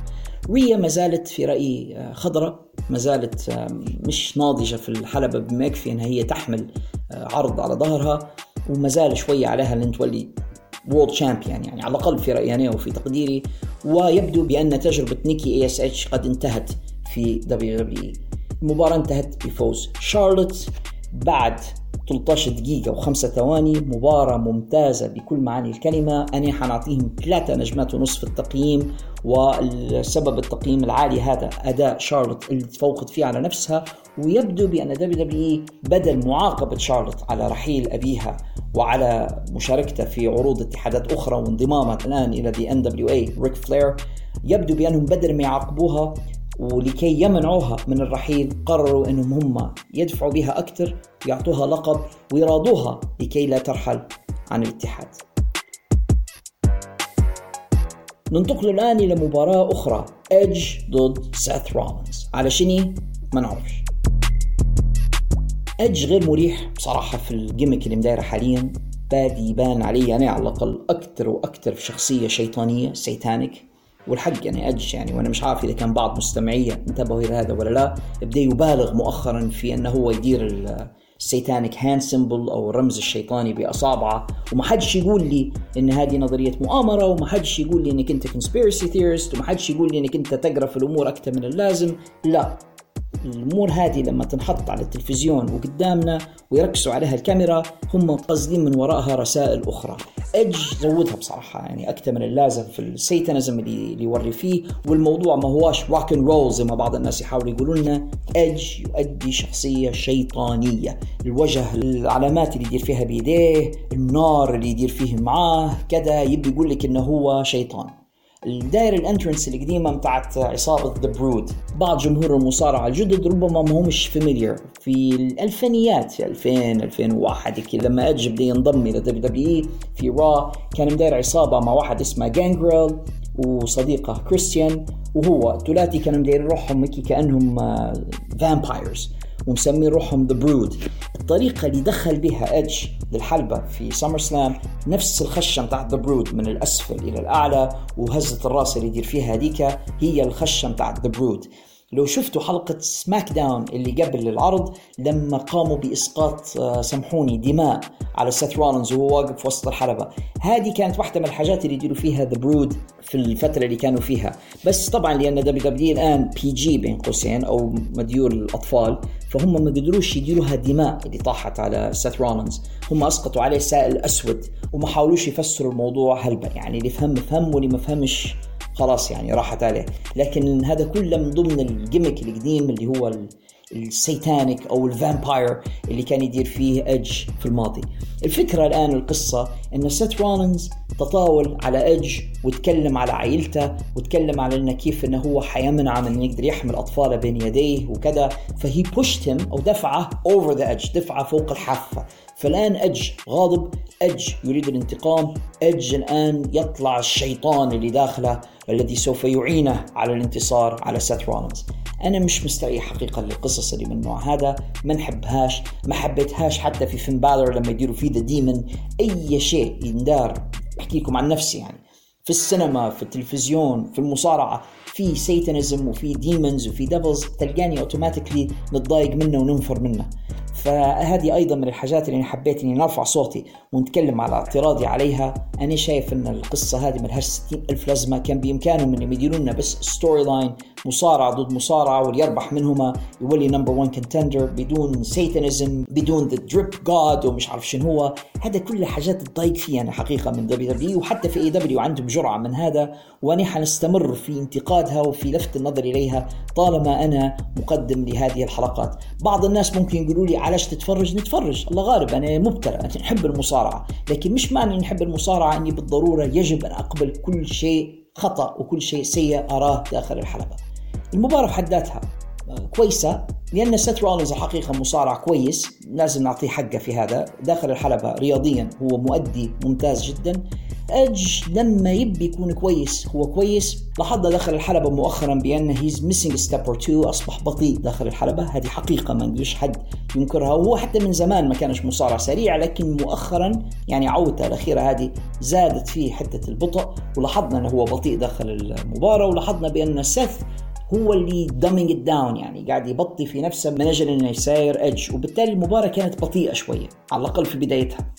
ريا ما زالت في رأيي آه، خضراء ما زالت آه، مش ناضجة في الحلبة بما يكفي أنها هي تحمل آه، عرض على ظهرها وما زال شوية عليها لن تولي world champion يعني على الأقل في رأيي أنا وفي تقديري ويبدو بأن تجربة نيكي A.S.H قد انتهت في WWE المباراة انتهت بفوز شارلوت بعد 13 دقيقة وخمسة ثواني. مباراة ممتازة بكل معاني الكلمة. أنا حنعطيهم ثلاثة نجمات ونصف التقييم والسبب التقييم العالي هذا أداء شارلوت اللي تفوقت فيه على نفسها. ويبدو بأن WWE بدل معاقبة شارلوت على رحيل أبيها وعلى مشاركته في عروض اتحادات أخرى وانضمامها الآن إلى the NWA ريك فلير يبدو بأنهم بدل ما يعاقبوها ولكي يمنعوها من الرحيل قرروا أنهم هم يدفعوا بها أكثر يعطوها لقب ويراضوها لكي لا ترحل عن الاتحاد. ننتقل الآن إلى مباراة أخرى إدج ضد سيث رولينز على شني ما نعرفش. إدج غير مريح بصراحة في ال gimmick اللي مدايرة حاليا. بادي يبان علي أنا على الأقل أكثر وأكثر شخصية شيطانية satanic والحق يعني أدج يعني وأنا مش عارف إذا كان بعض مستمعية انتبهوا إلى هذا ولا لا. بدأ يبالغ مؤخرا في أنه هو يدير ال satanic hand symbol أو الرمز الشيطاني بأصابعه. وما حدش يقول لي إن هذه نظرية مؤامرة وما حدش يقول لي إنك أنت conspiracy theorist وما حدش يقول لي إنك أنت تقرأ في الأمور أكثر من اللازم. لا. الأمور هذه لما تنحط على التلفزيون وقدامنا ويركزوا عليها الكاميرا هم قاصدين من وراءها رسائل أخرى. ايدج زودها بصراحة يعني أكثر من اللازم في ال satanism اللي, يوري فيه. والموضوع ما هواش rock and roll زي ما بعض الناس يحاولوا يقولوا لنا. ايدج يؤدي شخصية شيطانية. الوجه العلامات اللي يدير فيها بيديه النار اللي يدير فيه معاه كذا. يبي يقول لك إنه هو شيطان. الداير ال entrance القديمة بتاعت عصابة The Brood بعض جمهور المصارعة الجدد ربما ما همش familiar في الألفينيات في 2000 2001 كذا لما أدج بدا ينضم إلى دبليو دبليو في را كان مداير عصابة مع واحد اسمه جانجريل وصديقه كريستيان وهو ثلاثي كانوا مدايرين روحهم هيك كأنهم vampires ومسمين روحهم The Brood الطريقة اللي دخل بها ايدج للحلبة في SummerSlam نفس الخشة بتاعت The Brood من الأسفل إلى الأعلى وهزة الراس اللي يدير فيها هذيك هي الخشة بتاعت The Brood لو شفتوا حلقة SmackDown اللي قبل العرض لما قاموا بإسقاط آه، سامحوني دماء على سيث رولنز وهو واقف وسط الحلبة. هذه كانت واحدة من الحاجات اللي يديروا فيها The Brood في الفترة اللي كانوا فيها. بس طبعا لأن WWE الآن PG بين قوسين أو مديور الأطفال فهم ما قدروش يديروها دماء اللي طاحت على سيث رولنز هم أسقطوا عليه سائل أسود وما حاولوش يفسروا الموضوع هلبة يعني اللي فهم فهم واللي ما فهمش خلاص يعني راحت عليه. لكن هذا كله من ضمن ال gimmick القديم اللي هو ال satanic أو ال vampire اللي كان يدير فيه إيدج في الماضي. الفكرة الآن القصة إن سيث رولينز تطاول على إيدج وتكلم على عائلته وتكلم على إنه كيف إنه هو حيمنع من يقدر يحمل أطفاله بين يديه وكذا. فهي pushed أو دفعه over the edge دفعه فوق الحافة. فالآن إدج غاضب إدج يريد الانتقام إدج الآن يطلع الشيطان اللي داخله الذي سوف يعينه على الانتصار على سيث رولينز. أنا مش مستريح حقيقة للقصص اللي من النوع هذا ما نحبهاش ما حبيتهاش حتى في فين بالر لما يديروا فيه The Demon أي شيء يندار بحكي لكم عن نفسي يعني. في السينما في التلفزيون في المصارعة في satanism وفي demons وفي devils تلقاني automatically نتضايق منه وننفر منه. فهذه أيضا من الحاجات اللي حبيت إني نرفع صوتي ونتكلم على اعتراضي عليها. أنا شايف إن القصة هذه ملهاش 60 ألف لازمة. كان بإمكانهم إنهم يديروا لنا بس storyline مصارعة ضد مصارعة واللي يربح منهما يولي number 1 contender بدون satanism بدون ذا دريب جاد ومش عارف شنو هو. هذا كله حاجات تضايق فيها أنا حقيقة من WWE وحتى في AEW عندهم جرعة من هذا. وأنا حنستمر في انتقادها وفي لفت النظر إليها طالما أنا مقدم لهذه الحلقات. بعض الناس ممكن يقولوا لي علاش تتفرج؟ نتفرج. الله غالب أنا مبتلى. أنا نحب المصارعة. لكن مش معنى نحب المصارعة أني بالضرورة يجب أن أقبل كل شيء خطأ وكل شيء سيء أراه داخل الحلبه المباراة بحد ذاتها كويسة لأن سيث رولينز الحقيقة مصارع كويس لازم نعطيه حقه في هذا. داخل الحلبة رياضيا هو مؤدي ممتاز جدا. ايدج لما يبي يكون كويس هو كويس. لاحظنا داخل الحلبة مؤخرا بأن he's missing step or two أصبح بطيء داخل الحلبة. هذه حقيقة ما يقدرش حد ينكرها. وهو حتى من زمان ما كانش مصارع سريع لكن مؤخرا يعني عودته الأخيرة هذه زادت فيه حتة البطء. ولاحظنا أنه هو بطيء داخل المباراة ولاحظنا بأن سيث هو اللي dumbing down يعني قاعد يبطي في نفسه من أجل إنه يساير ايدج وبالتالي المباراة كانت بطيئة شوية على الأقل في بدايتها.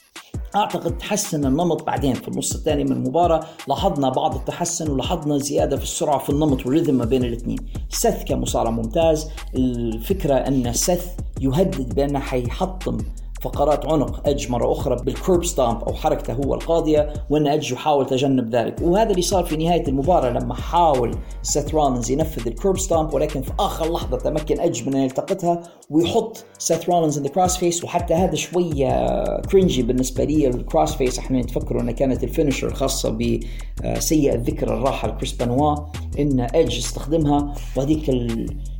أعتقد تحسن النمط بعدين في النص الثاني من المباراة لاحظنا بعض التحسن ولاحظنا زيادة في السرعة في النمط وال rhythm ما بين الاثنين. سيث كمصارع ممتاز الفكرة إن سيث يهدد بأنه حيحطم فقرات عنق ايدج مرة أخرى بال Curb Stomp أو حركته هو القاضية وأن ايدج يحاول تجنب ذلك. وهذا اللي صار في نهاية المباراة لما حاول سيث رولنز ينفذ ال Curb Stomp ولكن في آخر لحظة تمكن ايدج من أن يلتقطها ويحط سيث رولنز in crossface وحتى هذا شوية cringy بالنسبة لي ال crossface. إحنا نتفكروا انها كانت ال finisher الخاصة بسيء الذكر الراحل كريس بنوا إن ايدج استخدمها. وهذيك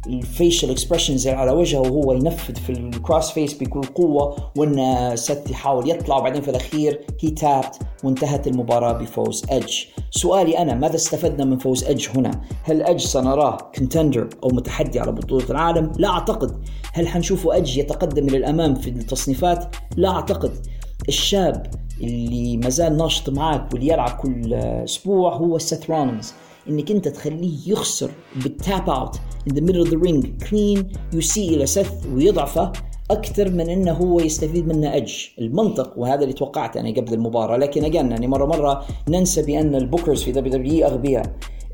ال facial expressions على وجهه وهو ينفذ في ال crossface بكل قوة. وإن سيث يحاول يطلع وبعدين في الأخير he tapped وانتهت المباراة بفوز ايدج سؤالي أنا ماذا استفدنا من فوز ايدج هنا؟ هل ايدج سنراه contender أو متحدي على بطولة العالم؟ لا أعتقد. هل حنشوفه ايدج يتقدم إلى الأمام في التصنيفات؟ لا أعتقد. الشاب اللي مازال ناشط معك واللي يلعب كل أسبوع هو سيث رولينز إنك أنت تخليه يخسر بال tap out in the middle of the ring clean يسيء إلى سيث ويضعفه أكثر من إنه هو يستفيد منه ايدج. المنطق وهذا اللي توقعت أنا قبل المباراة. لكن again يعني مرة مرة ننسى بأن ال bookers في WWE أغبياء.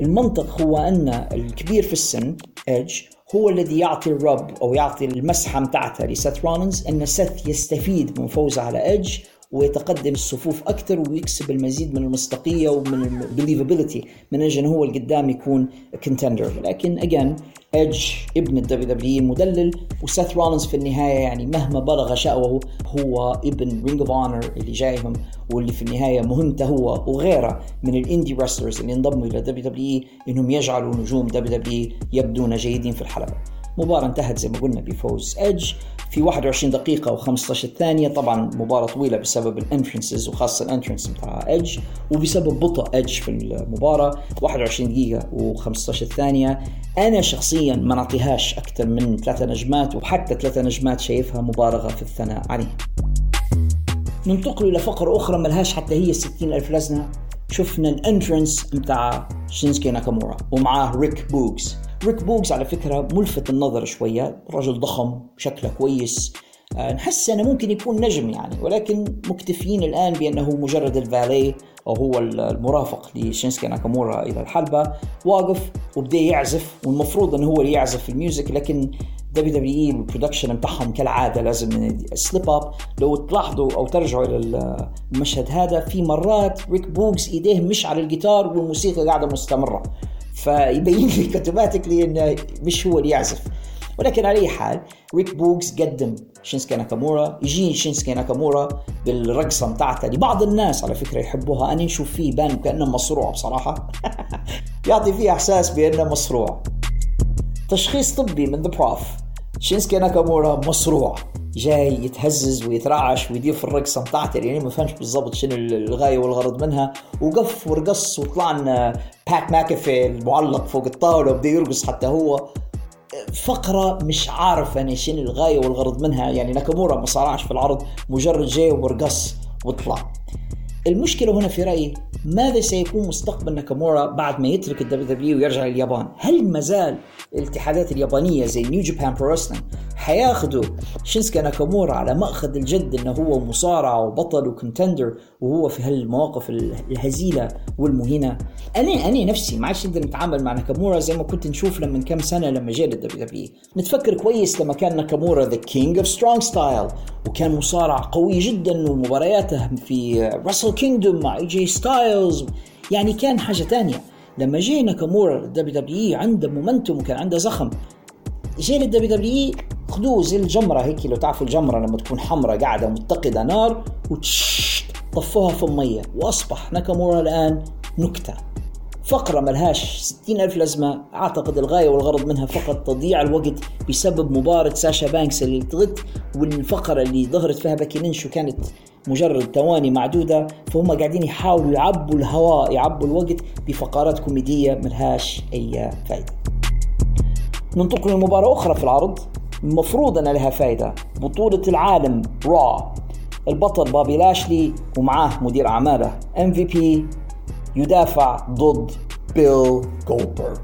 المنطق هو أن الكبير في السن ايدج هو الذي يعطي ال rub أو يعطي المسحة بتاعته لسيث رولينز أن سيث يستفيد من فوزه على ايدج ويتقدم الصفوف أكثر ويكسب المزيد من المصداقية ومن ال believability من أجل انه هو القدام يكون contender لكن again ايدج ابن ال WWE مدلل وسيث رولينز في النهاية يعني مهما بلغ شأوه هو ابن Ring of Honor اللي جايهم واللي في النهاية مهمته هو وغيره من ال indie wrestlers اللي انضموا إلى WWE إنهم يجعلوا نجوم WWE يبدون جيدين في الحلبة. مباراة انتهت زي ما قلنا بفوز ايدج في 21 دقيقة و15 ثانية. طبعا مباراة طويلة بسبب ال entrances وخاصة ال entrance بتاع ايدج وبسبب بطء ايدج في المباراة. 21 دقيقة و15 ثانية. أنا شخصيا ما نعطيهاش أكثر من ثلاثة نجمات وحتى ثلاثة نجمات شايفها مبالغة في الثناء عليه. ننتقل إلى فقرة أخرى ملهاش حتى هي 60 ألف لازمة شفنا ال entrance بتاع شينسكي ناكامورا ومعاه ريك بوغز ريك بوغز على فكرة ملفت النظر شوية رجل ضخم شكله كويس. آه، نحس إنه ممكن يكون نجم يعني ولكن مكتفيين الآن بأنه مجرد الفالي أو هو المرافق لشينسكي ناكامورا إلى الحلبة. واقف وبدأ يعزف والمفروض إنه هو اللي يعزف ال music لكن WWE ال production بتاعهم كالعادة لازم slip up لو تلاحظوا أو ترجعوا إلى المشهد هذا في مرات ريك بوغز إيديه مش على الجيتار والموسيقى قاعدة مستمرة. فيبين لك automatically انه مش هو اللي يعزف. ولكن على أي حال ريك بوغز قدم شينسكي ناكامورا يجي شينسكي ناكامورا بالرقصة بتاعته لبعض الناس على فكرة يحبوها. أنا نشوف فيه بان كأنه مصروع بصراحة. يعطي فيه إحساس بأنه مصروع. تشخيص طبي من the prof شينسكي ناكامورا مصروع جاي يتهزز ويترعش ويدير في الرقصة بتاعته يعني ما فهمش بالضبط شنو الغاية والغرض منها. وقف ورقص وطلع لنا بات ماكافي المعلق فوق الطاولة وبدأ يرقص حتى هو. فقرة مش عارف أنا شنو الغاية والغرض منها. يعني ناكامورا ما صارعش في العرض مجرد جاي ورقص وطلع. المشكلة هنا في رأيي ماذا سيكون مستقبل ناكامورا بعد ما يترك ال WWE ويرجع لليابان؟ هل ما زال الاتحادات اليابانية زي New Japan Pro حياخدوا شينسكي ناكامورا على مأخذ الجد إنه هو مصارع وبطل و contender وهو في هالمواقف الهزيلة والمهينة أنا أنا نفسي ما عادش نقدر نتعامل مع ناكامورا زي ما كنت نشوف لما كم سنة لما جاء لل WWE نتفكر كويس لما كان ناكامورا the King of Strong Style وكان مصارع قوي جدا ومبارياته في Wrestle Kingdom مع اي جي ستايلز يعني كان حاجة ثانية لما جاء ناكامورا لل WWE عنده momentum وكان عنده زخم. جاء لل WWE خذوه زي الجمرة هيك لو تعرفوا الجمرة لما تكون حمراء قاعدة متقده نار طفوها في المية. واصبح ناكامورا الآن نكتة. فقرة ملهاش ستين ألف لازمة. أعتقد الغاية والغرض منها فقط تضييع الوقت بسبب مباراة ساشا بانكس اللي التغت والفقرة اللي ظهرت فيها باكي لينش وكانت مجرد ثواني معدودة فهم قاعدين يحاولوا يعبوا الهواء يعبوا الوقت بفقرات كوميدية ملهاش أي فايدة. ننتقل لمباراة أخرى في العرض المفروض أن لها فائدة بطولة العالم را البطل بابي لاشلي ومعاه مدير أعماله بي يدافع ضد بيل جولدبرغ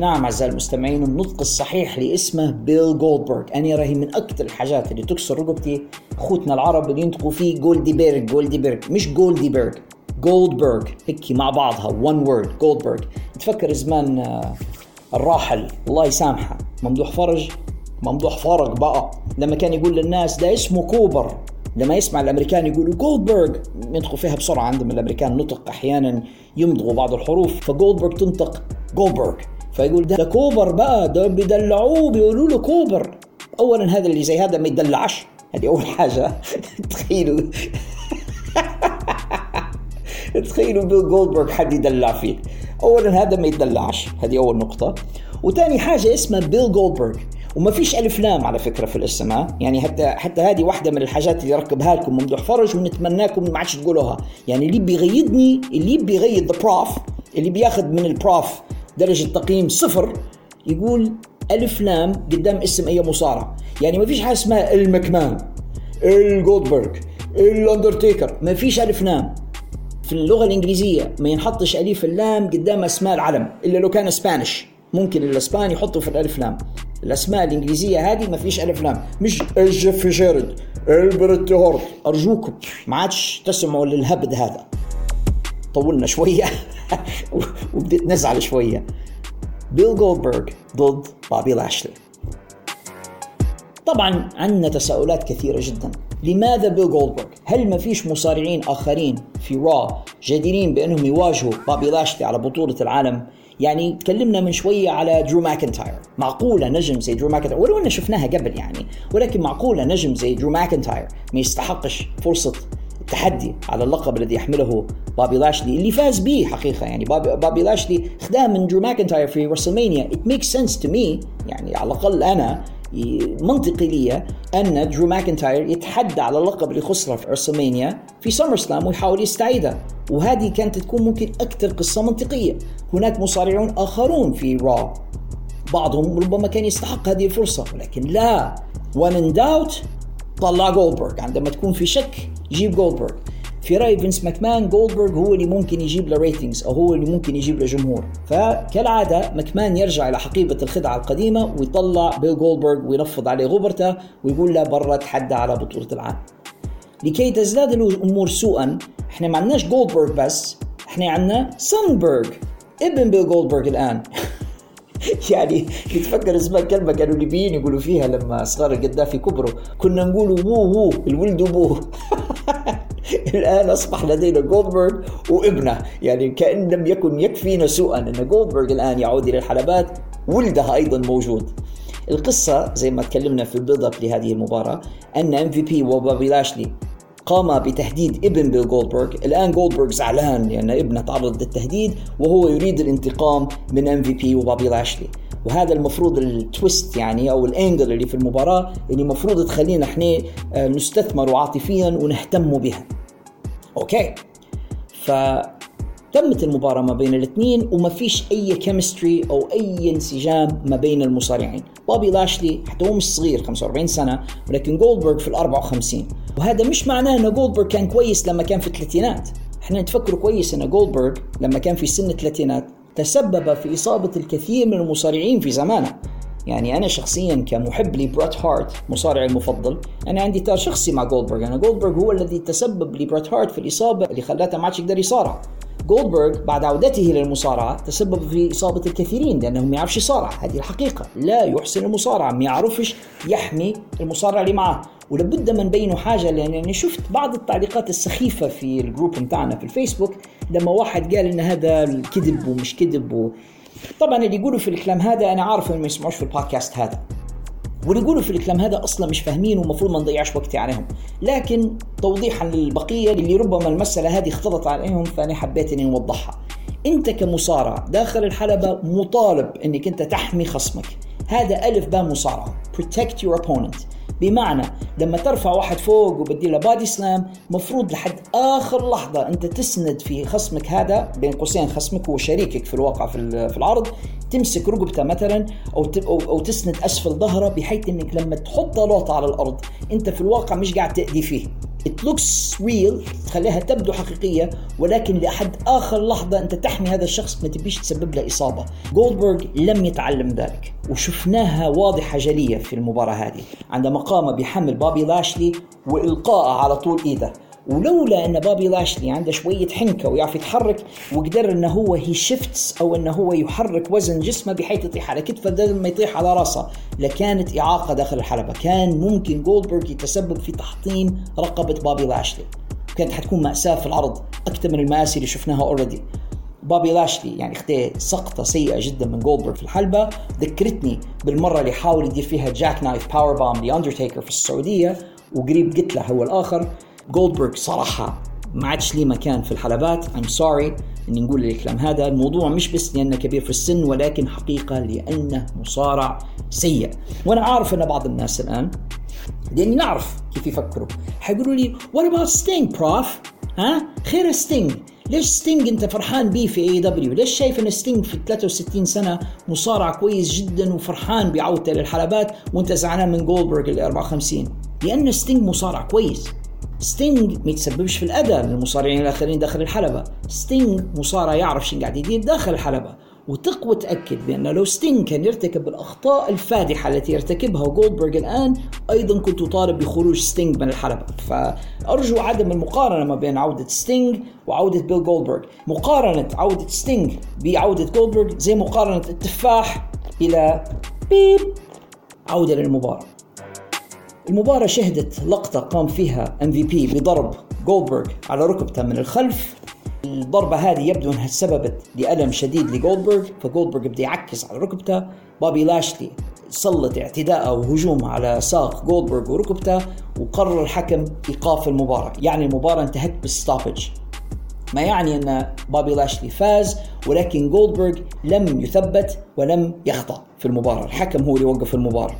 نعم أعزائي المستمعين النطق الصحيح لاسمه بيل جولدبرغ. أنا راهي من أكثر الحاجات اللي تكسر رقبتي أخوتنا العرب اللي ينطقوا فيه جولدي بيرغ جولدي بيرغ مش جولدي بيرغ جولدبرغ. هيك مع بعضها one word جولدبرغ. تفكر زمان آه، الراحل الله يسامحه. ممدوح فرج ممدوح فرج بقى. لما كان يقول للناس ده اسمه كوبر. لما يسمع الأمريكان يقولوا جولدبرغ ينطقوا فيها بسرعة. عندهم الأمريكان نطق أحيانا يمضغوا بعض الحروف فجولدبرغ تنطق جولدبرغ. فيقول ده, كوبر بقى ده بيدلعوه بيقولوا له كوبر. اولا هذا اللي زي هذا ما يدلعش. هذه أول حاجة. تخيلوا. تخيلوا بيل جولدبرغ حد يدلع فيه. اولا هذا ما يدلعش. هذه أول نقطة. وثاني حاجة اسمها بيل جولدبرغ. وما فيش ألف لام على فكرة في الاسم ها يعني حتى حتى هذه واحدة من الحاجات اللي ركبها لكم ممدوح فرج ونتمناكم ما عادش تقولوها. يعني اللي بيغيظني اللي بيغيظ the prof اللي بياخذ من ال prof درجة تقييم صفر يقول ألف لام قدام اسم إي مصارع يعني ما فيش حاجة اسمها المكمان الجولدبرغ الاندرتيكر ما فيش ألف لام. في اللغة الإنجليزية ما ينحطش الف اللام قدام أسماء العلم إلا لو كان Spanish ممكن الإسباني يحطوا في الألف لام. الأسماء الإنجليزية هذه ما فيش ألف لام. مش الجيف جاريت البريت هارت. أرجوكم ما عادش تسمعوا للهبد هذا. طولنا شوية. وبديت نزعل شوية. بيل جولدبرغ ضد بابي لاشلي. طبعا عندنا تساؤلات كثيرة جدا. لماذا بيل جولدبرغ؟ هل ما فيش مصارعين آخرين في را جديرين بأنهم يواجهوا بابي لاشلي على بطولة العالم؟ يعني تكلمنا من شوية على درو ماكنتاير. معقولة نجم زي درو ماكنتاير؟ ولو أن شفناها قبل يعني. ولكن معقولة نجم زي درو ماكنتاير ما يستحقش فرصة التحدي على اللقب الذي يحمله بابي لاشلي اللي فاز به حقيقة. يعني بابي, بابي لاشلي خداه من درو ماكنتاير في راسلمانيا it makes sense to me يعني على الأقل أنا منطقي لي أن درو ماكنتاير يتحدى على اللقب اللي خسره في راسلمانيا في سمر سلام ويحاول يستعيدها وهذه كانت تكون ممكن أكثر قصة منطقية. هناك مصارعون آخرون في را. بعضهم ربما كان يستحق هذه الفرصة ولكن لا. ومن داوت طلع جولدبرغ عندما تكون في شك جيب جولدبرغ في رأي فينس ماكمان جولدبرغ هو اللي ممكن يجيب له ratings أو هو اللي ممكن يجيب له جمهور. فكالعادة ماكمان يرجع إلى حقيبة الخدعة القديمة ويطلع بيل جولدبرغ وينفض عليه غبرته ويقول له برا تحدى على بطولة العالم. لكي تزداد الأمور سوءا إحنا ما عندناش جولدبرغ بس إحنا عندنا سانبرغ ابن بيل جولدبرغ الآن. يعني تفكر اسمها كلمة كانوا الليبيين يقولوا فيها لما صغار القذافي كبروا. كنا نقول وو وو الولد وبوه الآن أصبح لدينا جولدبرغ وابنه. يعني كأن لم يكن يكفينا سوءا أن جولدبرغ الآن يعود إلى الحلبات. ولده أيضا موجود. القصة زي ما تكلمنا في ال build-up لهذه المباراة أن MVP وبابي لاشلي قام بتهديد ابن بيل جولدبرغ. الآن جولدبرغ زعلان لأن ابنه تعرض للتهديد وهو يريد الانتقام من MVP وبابي لاشلي وهذا المفروض ال twist يعني أو ال angle اللي في المباراة اللي المفروض تخلينا إحنا آه، نستثمر عاطفيا ونهتم بها. okay. فتمت المباراة ما بين الاثنين وما فيش أي chemistry أو أي انسجام ما بين المصارعين. بابي لاشلي حتى هو مش صغير 45 سنة ولكن جولدبرغ في ال 54 وهذا مش معناه ان جولدبرغ كان كويس لما كان في الثلاثينات. إحنا نتفكر كويس ان جولدبرغ لما كان في سن الثلاثينات تسبب في إصابة الكثير من المصارعين في زمانه. يعني أنا شخصيا كمحب لبريت هارت مصارعي المفضل أنا عندي تار شخصي مع جولدبرغ. أنا جولدبرغ هو الذي تسبب لبريت هارت في الإصابة اللي خلاته ما عادش يقدر يصارع. جولدبرغ بعد عودته للمصارعة تسبب في إصابة الكثيرين لأنه ما يعرفش يصارع. هذه الحقيقة. لا يحسن المصارعة ما يعرفش يحمي المصارع اللي معاه. ولابد من بينه حاجة لأنني شفت بعض التعليقات السخيفة في الجروب بتاعنا في الفيسبوك لما واحد قال إن هذا كذب ومش كذب. طبعا اللي يقولوا في الكلام هذا أنا عارف إنهم ما يسمعوش في البودكاست هذا. واللي يقولوا في الكلام هذا أصلا مش فاهمين ومفروض ما نضيعش وقتي عليهم. لكن توضيحا للبقية اللي ربما المسألة هذه اختلط عليهم فأنا حبيت إني أوضحها. أنت كمصارع داخل الحلبة مطالب إنك أنت تحمي خصمك. هذا ألف باء مصارعة. Protect your opponent. بمعنى لما ترفع واحد فوق وبدي له بادي سلام مفروض لحد آخر لحظة أنت تسند في خصمك هذا بين قوسين خصمك هو شريكك في الواقع في العرض تمسك رقبته مثلا أو أو تسند أسفل ظهره بحيث إنك لما تحط لوطة على الأرض أنت في الواقع مش قاعد تأذي فيه. It looks real. تخليها تبدو حقيقية ولكن لحد آخر لحظة أنت تحمي هذا الشخص ما تبيش تسبب له إصابة. جولدبرغ لم يتعلم ذلك وشفناها واضحة جلية في المباراة هذه عندما قام بحمل بابي لاشلي وإلقائه على طول إيده. ولولا أن بابي لاشلي عنده شوية حنكة ويعرف يتحرك وقدر إنه هو he shifts أو إنه هو يحرك وزن جسمه بحيث يطيح على كتفه بدل ما يطيح على رأسه لكانت إعاقة داخل الحلبة. كان ممكن جولدبرغ يتسبب في تحطيم رقبة بابي لاشلي. كانت حتكون مأساة في العرض أكثر من المآسي اللي شفناها already بابي لاشلي يعني أخذ سقطة سيئة جدا من جولدبرغ في الحلبة. ذكرتني بالمرة اللي حاول يدير فيها jackknife powerbomb لأندرتيكر في السعودية وقريب قتله هو الآخر جولدبرغ صراحة ما عادش لي مكان في الحلبات. I'm sorry إني نقول الكلام هذا. الموضوع مش بس لأنه كبير في السن ولكن حقيقة لأنه مصارع سيء. وأنا عارف أن بعض الناس الآن لأني نعرف كيف يفكروا حيقولوا لي what about Sting prof ها؟ خير ستينج ليش ستينج أنت فرحان بيه في AEW ليش شايف أن ستينج في 63 سنة مصارع كويس جدا وفرحان بعودته للحلبات وأنت زعلان من جولدبرغ ال 54 لأن ستينج مصارع كويس. ستينج ما يتسببش في الأذى للمصارعين الآخرين داخل الحلبة. ستينج مصارع يعرف شو قاعد يدير داخل الحلبة. وتقوى تأكد بأن لو ستينج كان يرتكب الأخطاء الفادحة التي يرتكبها جولدبرغ الآن أيضا كنت أطالب بخروج ستينج من الحلبة. فأرجو عدم المقارنة ما بين عودة ستينج وعودة بيل جولدبرغ مقارنة عودة ستينج بعودة جولدبرغ زي مقارنة التفاح إلى بيب عودة للمباراة. المباراة شهدت لقطة قام فيها MVP بضرب جولدبرغ على ركبته من الخلف. الضربة هذه يبدو أنها سببت لألم شديد لجولدبرغ فجولدبرغ بدا يعكز على ركبته. بابي لاشلي سلط اعتداءه وهجومه على ساق جولدبرغ وركبته وقرر الحكم إيقاف المباراة. يعني المباراة انتهت بال stoppage ما يعني أن بابي لاشلي فاز ولكن جولدبرغ لم يثبت ولم يخضع في المباراة. الحكم هو اللي وقف المباراة.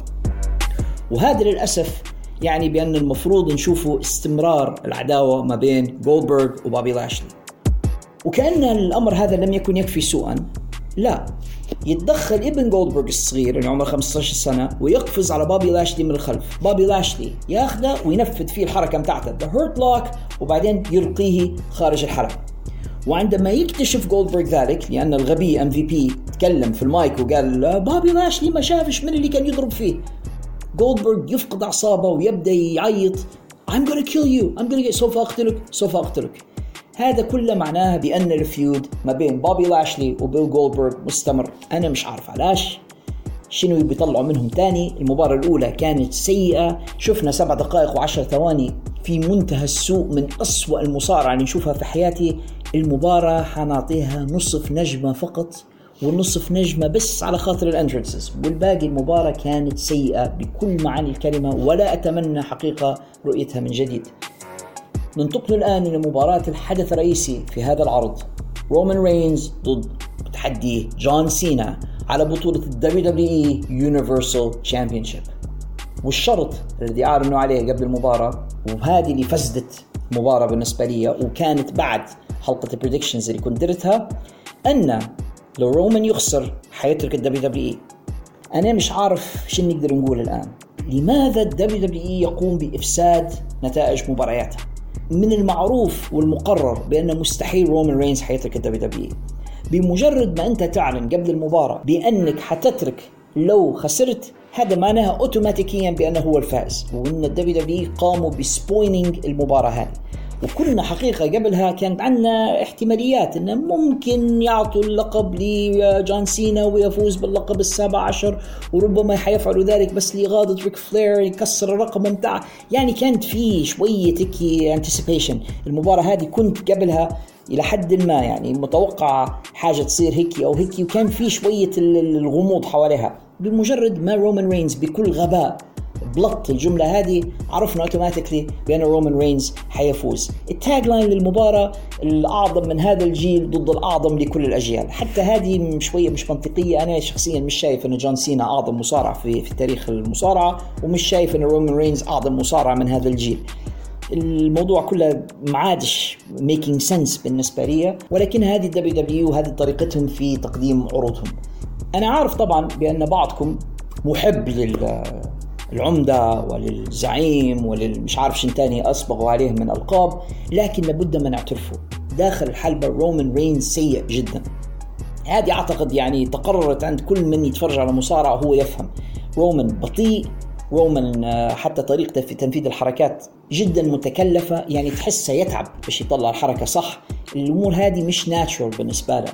وهذا للأسف يعني بأن المفروض نشوفوا استمرار العداوة ما بين جولدبرغ وبابي لاشلي. وكأن الأمر هذا لم يكن يكفي سوءا لا. يتدخل ابن جولدبرغ الصغير اللي عمره 15 سنة ويقفز على بابي لاشلي من الخلف. بابي لاشلي ياخذه وينفذ فيه الحركة بتاعته the Hurt Lock وبعدين يلقيه خارج الحلبة وعندما يكتشف جولدبرغ ذلك لأن الغبي MVP تكلم في المايك وقال بابي لاشلي ما شافش من اللي كان يضرب فيه. جولدبرغ يفقد أعصابه ويبدأ يعيط. I'm gonna kill you. I'm gonna get سوف أقتلك. سوف أقتلك. هذا كله معناه بأن ال feud ما بين بوبي لاشلي وبيل جولدبرغ مستمر. أنا مش عارف علاش. شنو بيطلعوا منهم تاني؟ المباراة الأولى كانت سيئة. شفنا سبع دقائق وعشر ثواني في منتهى السوء من أسوأ المصارعة اللي نشوفها في حياتي. المباراة حنعطيها نصف نجمة فقط. ونصف نجمة بس على خاطر ال entrances والباقي المباراة كانت سيئة بكل معاني الكلمة ولا أتمنى حقيقة رؤيتها من جديد. ننتقل الآن إلى مباراة الحدث الرئيسي في هذا العرض. رومان رينز ضد تحدي جون سينا على بطولة WWE Universal Championship والشرط الذي أعلنوا عليه قبل المباراة وهذه اللي فسدت المباراة بالنسبة لي وكانت بعد حلقة ال predictions اللي كنت درتها أن لو رومان يخسر حيترك ال WWE أنا مش عارف شو نقدر نقول الآن. لماذا ال WWE يقوم بإفساد نتائج مبارياتها؟ من المعروف والمقرر بأن مستحيل رومان رينز حيترك ال WWE بمجرد ما أنت تعلن قبل المباراة بأنك حتترك لو خسرت هذا معناها اوتوماتيكيا بأنه هو الفائز. وإن ال WWE قاموا ب spoiling المباراة هذه. وكنا حقيقة قبلها كانت عندنا احتماليات إنه ممكن يعطوا اللقب لجون سينا ويفوز باللقب السابع عشر وربما حيفعلوا ذلك بس لإغاظة ريك فلير يكسر الرقم بتاع. يعني كانت في شوية هيك anticipation المباراة هذه كنت قبلها إلى حد ما يعني متوقع حاجة تصير هيك أو هيك وكان في شوية الغموض حواليها. بمجرد ما رومان رينز بكل غباء بلط الجملة هذه عرفنا automatically بأن رومان رينز حيفوز. ال tagline للمباراة الأعظم من هذا الجيل ضد الأعظم لكل الأجيال. حتى هذه شوية مش منطقية. أنا شخصيا مش شايف أن جون سينا أعظم مصارع في, في تاريخ المصارعة ومش شايف أن رومان رينز أعظم مصارع من هذا الجيل. الموضوع كله ما عادش making sense بالنسبة لي ولكن هذه ال WWE وهذه طريقتهم في تقديم عروضهم. أنا عارف طبعا بأن بعضكم محب لل العمدة وللزعيم وللمش عارف شن تاني أصبغوا عليه من ألقاب لكن لابد ما نعترفه. داخل الحلبة رومان رينز سيء جدا. هذه أعتقد يعني تقررت عند كل من يتفرج على مصارعة هو يفهم. رومان بطيء رومان آه، حتى طريقته في تنفيذ الحركات جدا متكلفة يعني تحسه يتعب باش يطلع الحركة صح. الأمور هذه مش natural بالنسبة له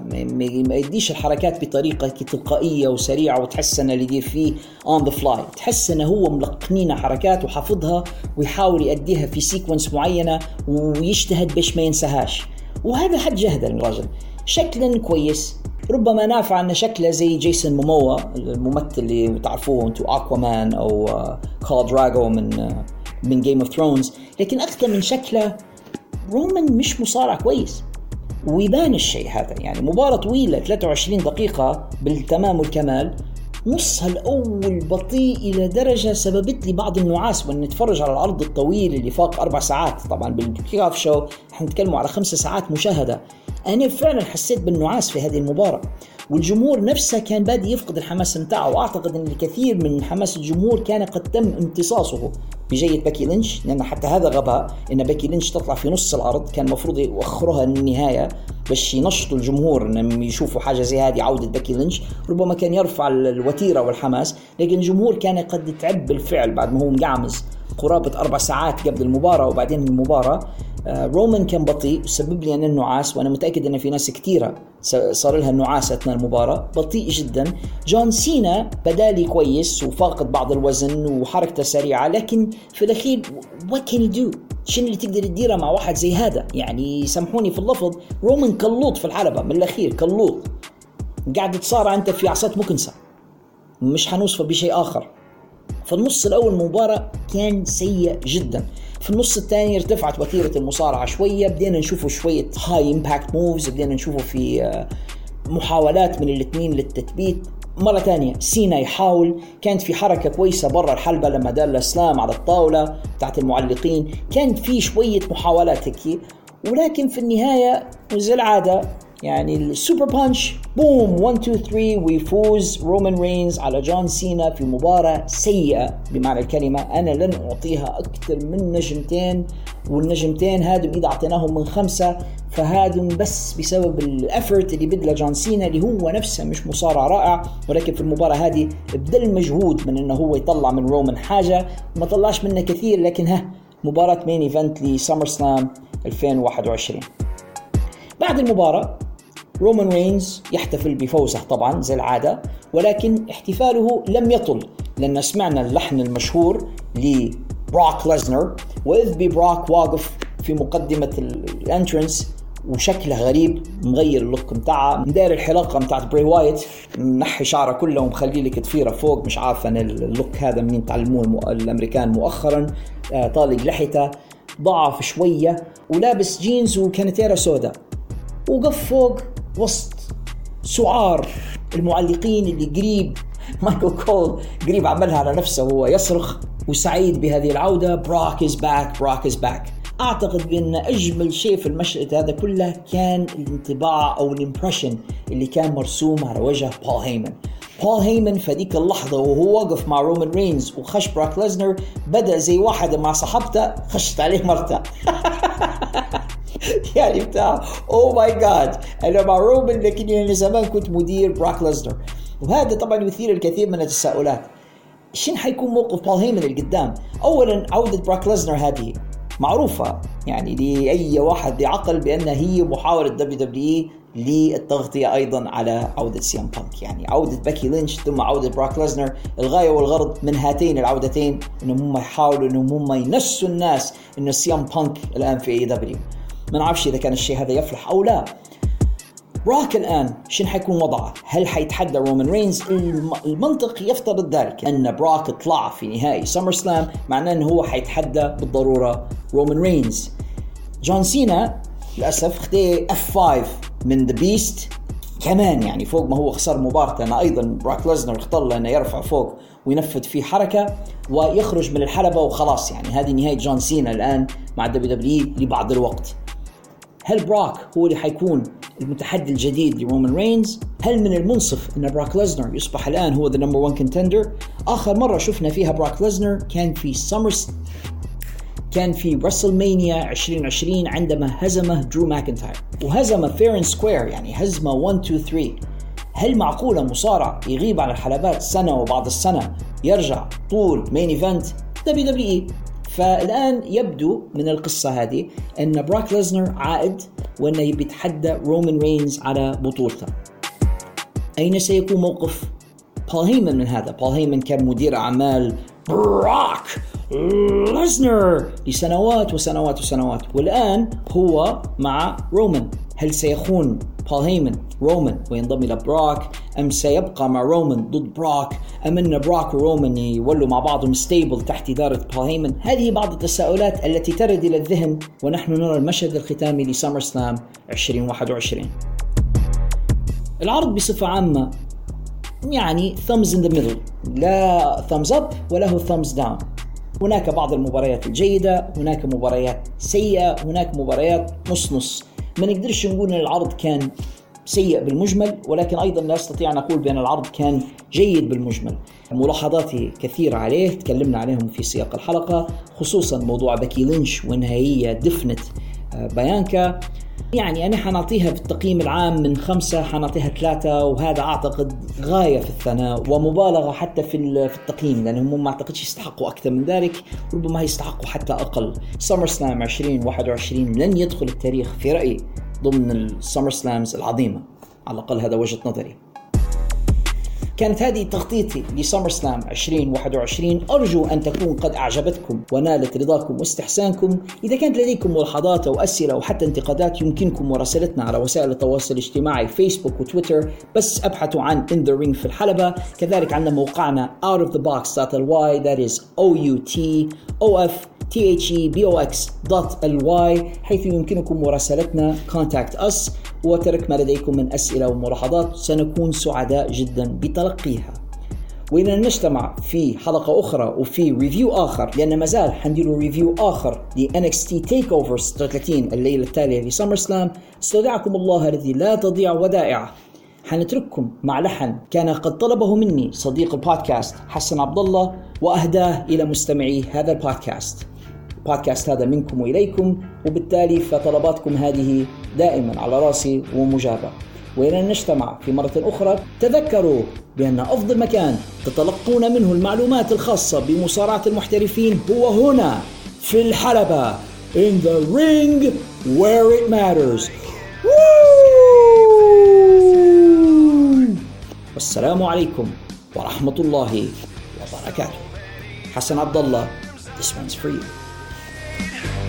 ما يديش الحركات بطريقة تلقائية وسريعة وتحس انه اللي يدير فيه on the fly تحس إنه هو ملقنين حركات وحافظها ويحاول يأديها في sequence معينة ويجتهد باش ما ينساهاش. وهذا حد جهد الراجل. شكلا كويس. ربما نافع أن شكله زي جيسون موموا الممثل اللي تعرفوه أنتم أكوامان أو كال دروجو من من Game of Thrones لكن أكثر من شكله رومان مش مصارع كويس. ويبان الشيء هذا يعني مباراة طويلة 23 دقيقة بالتمام والكمال. نصها الأول بطيء إلى درجة سببت لي بعض النعاس وأن نتفرج على العرض الطويل اللي فاق أربع ساعات. طبعا بال kickoff show حنتكلموا على خمسة ساعات مشاهدة. أنا فعلا حسيت بالنعاس في هذه المباراة والجمهور نفسه كان بادي يفقد الحماس نتاعه وأعتقد إن الكثير من حماس الجمهور كان قد تم امتصاصه. بجية باكي لينش لأن حتى هذا غباء إن باكي لينش تطلع في نص العرض كان المفروض يؤخرها للنهاية باش ينشطوا الجمهور انهم يشوفوا حاجة زي هذه عودة باكي لينش. ربما كان يرفع الوتيرة والحماس لكن الجمهور كان قد تعب بالفعل بعد ما هو مقعمز قرابة أربع ساعات قبل المباراة وبعدين المباراة. رومان كان بطيء سبب لي أنا النعاس وأنا متأكد أن في ناس كثيرة صار لها النعاس أثناء المباراة. بطيء جدا. جون سينا بدالي كويس وفاقد بعض الوزن وحركته سريعة لكن في الأخير what can you do شنو اللي تقدر تديره مع واحد زي هذا؟ يعني سامحوني في اللفظ رومان كلوط في الحلبة من الأخير كلوط قاعد تصارع أنت في عصات مكنسة. مش حنوصفه بشيء آخر. في النص الأول المباراة كان سيء جدا. في النص الثاني ارتفعت وتيرة المصارعة شوية بدينا نشوفه شوية high impact moves بدينا نشوفه في آه، محاولات من الاثنين للتثبيت. مرة ثانية سينا يحاول. كانت في حركة كويسة برا الحلبة لما دار ال slam على الطاولة بتاعت المعلقين. كان في شوية محاولات هيك ولكن في النهاية وزي العادة يعني ال super punch بوم 1 2 3 ويفوز رومان رينز على جون سينا في مباراة سيئة. بمعنى الكلمة أنا لن أعطيها أكثر من نجمتين والنجمتين هادو إذا أعطيناهم من خمسة فهادم بس بسبب ال effort اللي بذله جون سينا اللي هو نفسه مش مصارع رائع. ولكن في المباراة هذه بذل مجهود من إنه هو يطلع من رومان حاجة. ما طلعش منه كثير لكن ها مباراة main event ل SummerSlam 2021 بعد المباراة رومان رينز يحتفل بفوزه طبعا زي العادة ولكن احتفاله لم يطل لأن سمعنا اللحن المشهور لبروك ليزنر وإذ ببروك واقف في مقدمة ال entrance وشكلها غريب مغير ال look متاعها مدار الحلاقه متاعت بري وايت منحي شعره كله ومخلي لك ضفيره فوق مش عارفه أنا ال look هذا منين تعلموه. الأمريكان مؤخرا آه طالق لحيته ضعف شوية ولابس جينز وكانتيرا سوداء وقف فوق وسط سعار المعلقين اللي قريب مايكل كول قريب عملها على نفسه وهو يصرخ وسعيد بهذه العودة Brock is back Brock is back أعتقد بأن أجمل شيء في المشهد هذا كله كان الانطباع أو ال impression اللي كان مرسوم على وجه بول هيمن بول هيمن في هذيك اللحظة وهو واقف مع رومان رينز وخش براك ليزنر بدأ زي واحد مع صاحبته خشت عليه مرتة. يعني بتاع oh my God أنا مع رومان يعني زمان كنت مدير براك ليزنر. وهذا طبعا يثير الكثير من التساؤلات. شن حيكون موقف بول هيمن اللي قدام؟ اولا عودة براك ليزنر هذه معروفة. يعني لأي واحد بعقل بأن هي محاولة WW للتغطية أيضا على عودة CM Punk. يعني عودة باكي لينش ثم عودة براك ليزنر. الغاية والغرض من هاتين العودتين أنهم هم يحاولوا أنهم هم ينسوا الناس أن CM Punk الآن في AEW ما نعرفش إذا كان الشيء هذا يفلح أو لا براك الآن شنو حيكون وضعه؟ هل حيتحدى رومان رينز؟ المنطق يفترض ذلك أن براك طلع في نهائي SummerSlam معناه إنه هو حيتحدى بالضرورة رومان رينز. جون سينا للأسف خدي F 5 من the Beast كمان يعني فوق ما هو خسر مباراة أنا أيضا براك ليزنر اختار له أنه يرفع فوق وينفذ فيه حركة ويخرج من الحلبة وخلاص يعني هذه نهاية جون سينا الآن مع WW لبعض الوقت هل براك هو اللي حيكون المتحدي الجديد لرومان رينز؟ هل من المنصف أن براك ليزنر يصبح الآن هو the number 1 contender؟ آخر مرة شفنا فيها براك ليزنر كان في Summers كان في WrestleMania 2020 عندما هزمه درو ماكنتاير وهزم fair and square يعني هزمه 1 2 3 هل معقولة مصارع يغيب عن الحلبات سنة وبعد السنة يرجع طول main event WWE فالآن يبدو من القصة هذه أن براك ليزنر عائد وأنه يبي يتحدى رومان رينز على بطولته. أين سيكون موقف بول هيمن من هذا؟ بول هيمن كان مدير أعمال براك ليزنر لسنوات وسنوات وسنوات والآن هو مع رومان هل سيخون بول هيمن رومان وينضم إلى براك. أم سيبقى مع رومان ضد براك. ام ان براك ورومان يولوا مع بعضهم stable تحت إدارة بول هيمن هذه بعض التساؤلات التي ترد إلى الذهن ونحن نرى المشهد الختامي ل SummerSlam 2021 العرض بصفة عامة يعني thumbs in the middle. لا thumbs up وله thumbs down. هناك بعض المباريات الجيدة هناك مباريات سيئة هناك مباريات نص نص. ما نقدرش نقول إن العرض كان سيء بالمجمل ولكن أيضا لا أستطيع أن أقول بأن العرض كان جيد بالمجمل. ملاحظاتي كثيرة عليه تكلمنا عليهم في سياق الحلقة خصوصا موضوع باكي لينش وانها هي دفنت آه، بيانكا. يعني أنا حنعطيها في التقييم العام من خمسة حنعطيها ثلاثة وهذا أعتقد غاية في الثناء ومبالغة حتى في في التقييم لأنهم ما أعتقدش يستحقوا أكثر من ذلك ربما يستحقوا حتى أقل. سمر سلام 2021 لن يدخل التاريخ في رأيي ضمن السمر سلامز العظيمة. على الأقل هذا وجهة نظري. كانت هذه تغطيتي لسمر سلام 2021 أرجو أن تكون قد أعجبتكم ونالت رضاكم واستحسانكم. إذا كانت لديكم ملاحظات أو أسئلة أو حتى انتقادات يمكنكم مراسلتنا على وسائل التواصل الاجتماعي فيسبوك وتويتر. بس أبحثوا عن In the Ring في الحلبة. كذلك عندنا موقعنا outofthebox.ly that is O U T O F thebox.ly حيث يمكنكم مراسلتنا contact us وترك ما لديكم من أسئلة وملاحظات سنكون سعداء جدا بتلقيها. وإذا نجتمع في حلقة أخرى وفي review آخر لأن ما زال حندير review آخر ل NXT over 36 الليلة التالية ل SummerSlam استودعكم الله الذي لا تضيع ودائعه. حنترككم مع لحن كان قد طلبه مني صديق البودكاست حسن عبد الله وأهداه إلى مستمعي هذا البودكاست. بودكاست هذا منكم وإليكم وبالتالي فطلباتكم هذه دائما على رأسي ومجابة. وإلى نجتمع في مرة أخرى تذكروا بأن أفضل مكان تتلقون منه المعلومات الخاصة بمصارعة المحترفين هو هنا في الحلبة in the ring where it matters. والسلام عليكم ورحمه الله وبركاته حسن عبد الله this one's for you afraid.